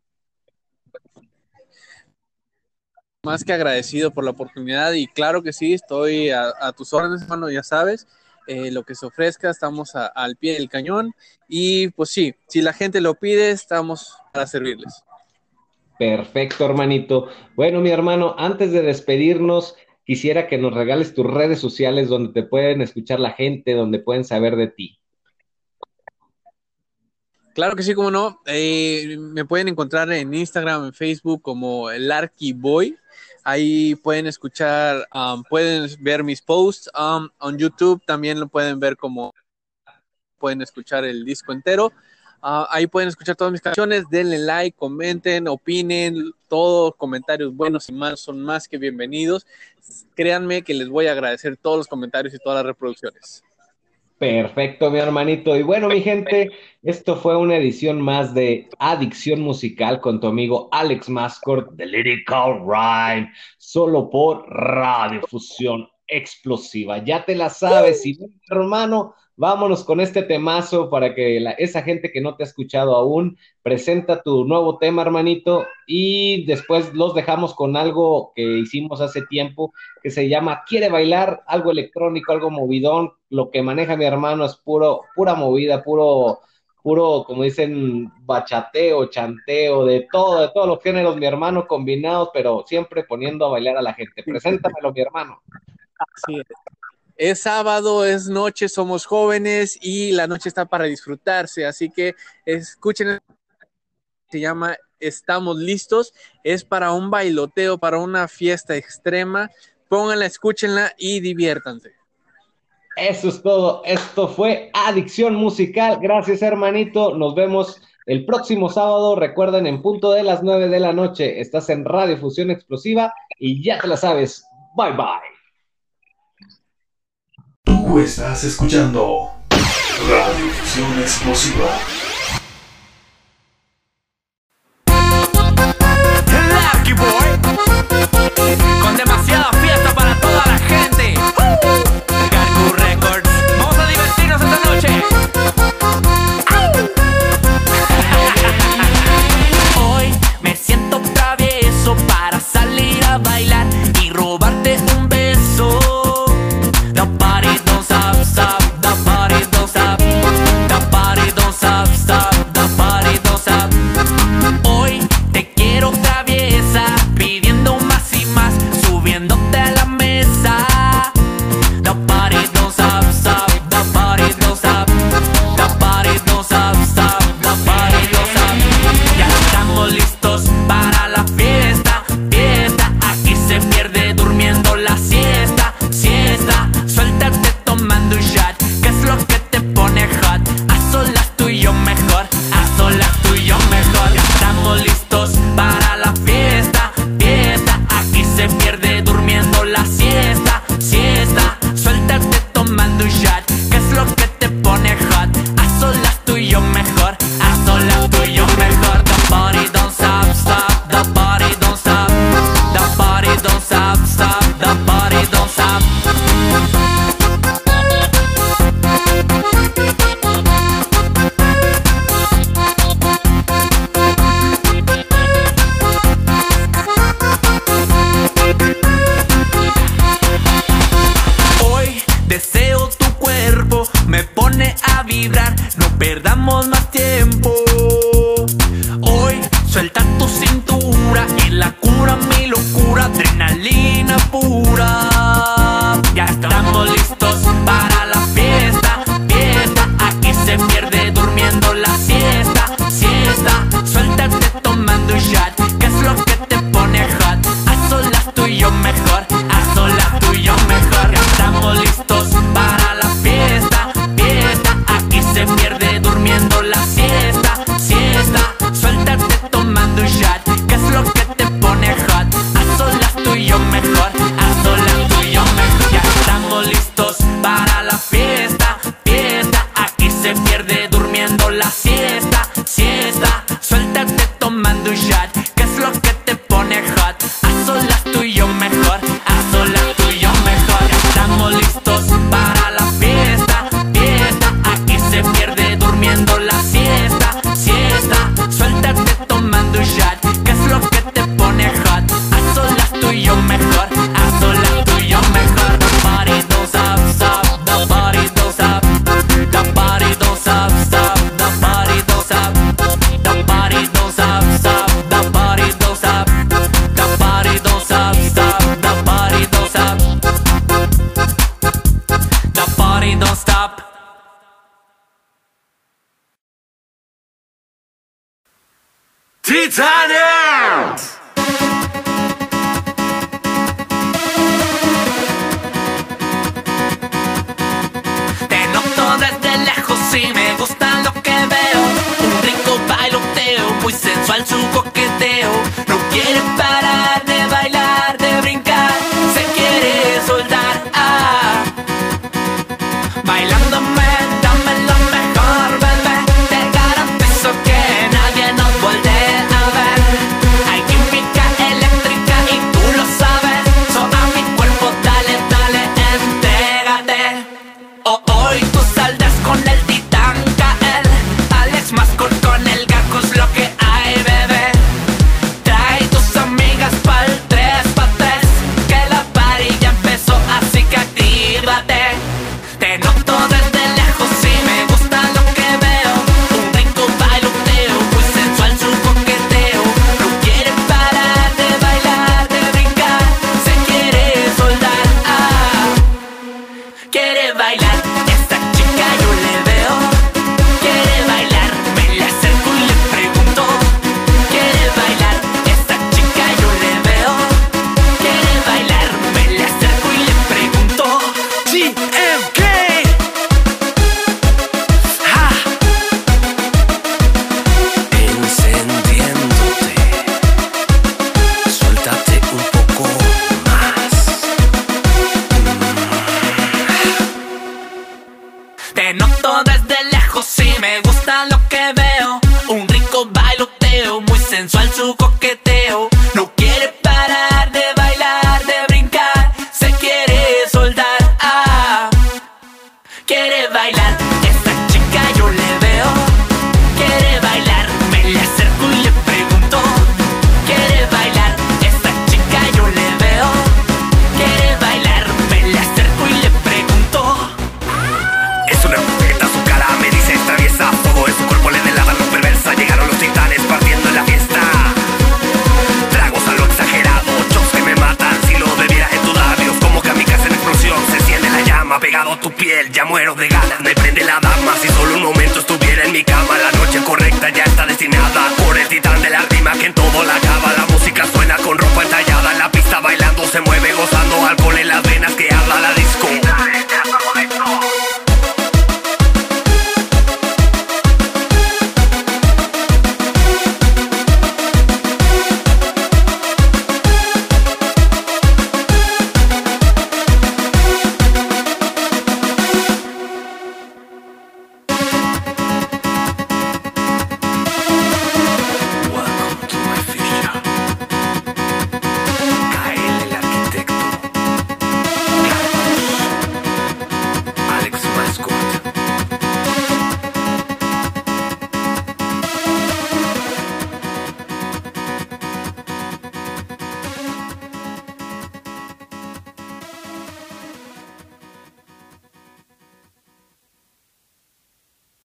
Más que agradecido por la oportunidad y claro que sí, estoy a, a tus órdenes, hermano, ya sabes, eh, lo que se ofrezca, estamos a- al pie del cañón y pues sí, si la gente lo pide, estamos para servirles. Perfecto, hermanito. Bueno, mi hermano, antes de despedirnos, quisiera que nos regales tus redes sociales donde te pueden escuchar la gente, donde pueden saber de ti. Claro que sí, como no. Eh, me pueden encontrar en Instagram, en Facebook como el Arky Boy. Ahí pueden escuchar, um, pueden ver mis posts. Um, en YouTube también lo pueden ver como pueden escuchar el disco entero. Ah, ahí pueden escuchar todas mis canciones. Denle like, comenten, opinen. Todos comentarios buenos y malos son más que bienvenidos. Créanme que les voy a agradecer todos los comentarios y todas las reproducciones. Perfecto, mi hermanito. Y bueno, mi gente, esto fue una edición más de Adicción Musical con tu amigo Alex Mascort de Lyrical Rhyme, solo por Radiofusión Explosiva. Ya te la sabes, y bueno, hermano, vámonos con este temazo para que la- esa gente que no te ha escuchado aún presenta tu nuevo tema, hermanito, y después los dejamos con algo que hicimos hace tiempo que se llama Quiere bailar, algo electrónico, algo movidón. Lo que maneja mi hermano es puro, pura movida, puro, puro, como dicen, bachateo, chanteo, de todo, de todos los géneros, mi hermano, combinados, pero siempre poniendo a bailar a la gente. Preséntamelo, mi hermano. Así es. Es sábado, es noche, somos jóvenes y la noche está para disfrutarse, así que escuchen, se llama Estamos listos, es para un bailoteo, para una fiesta extrema, pónganla, escúchenla y diviértanse. Eso es todo. Esto fue Adicción Musical. Gracias, hermanito. Nos vemos el próximo sábado. Recuerden, en punto de las 9 de la noche, estás en Radio Fusión Explosiva y ya te la sabes. Bye bye. Estás escuchando Radio Fusión Explosiva.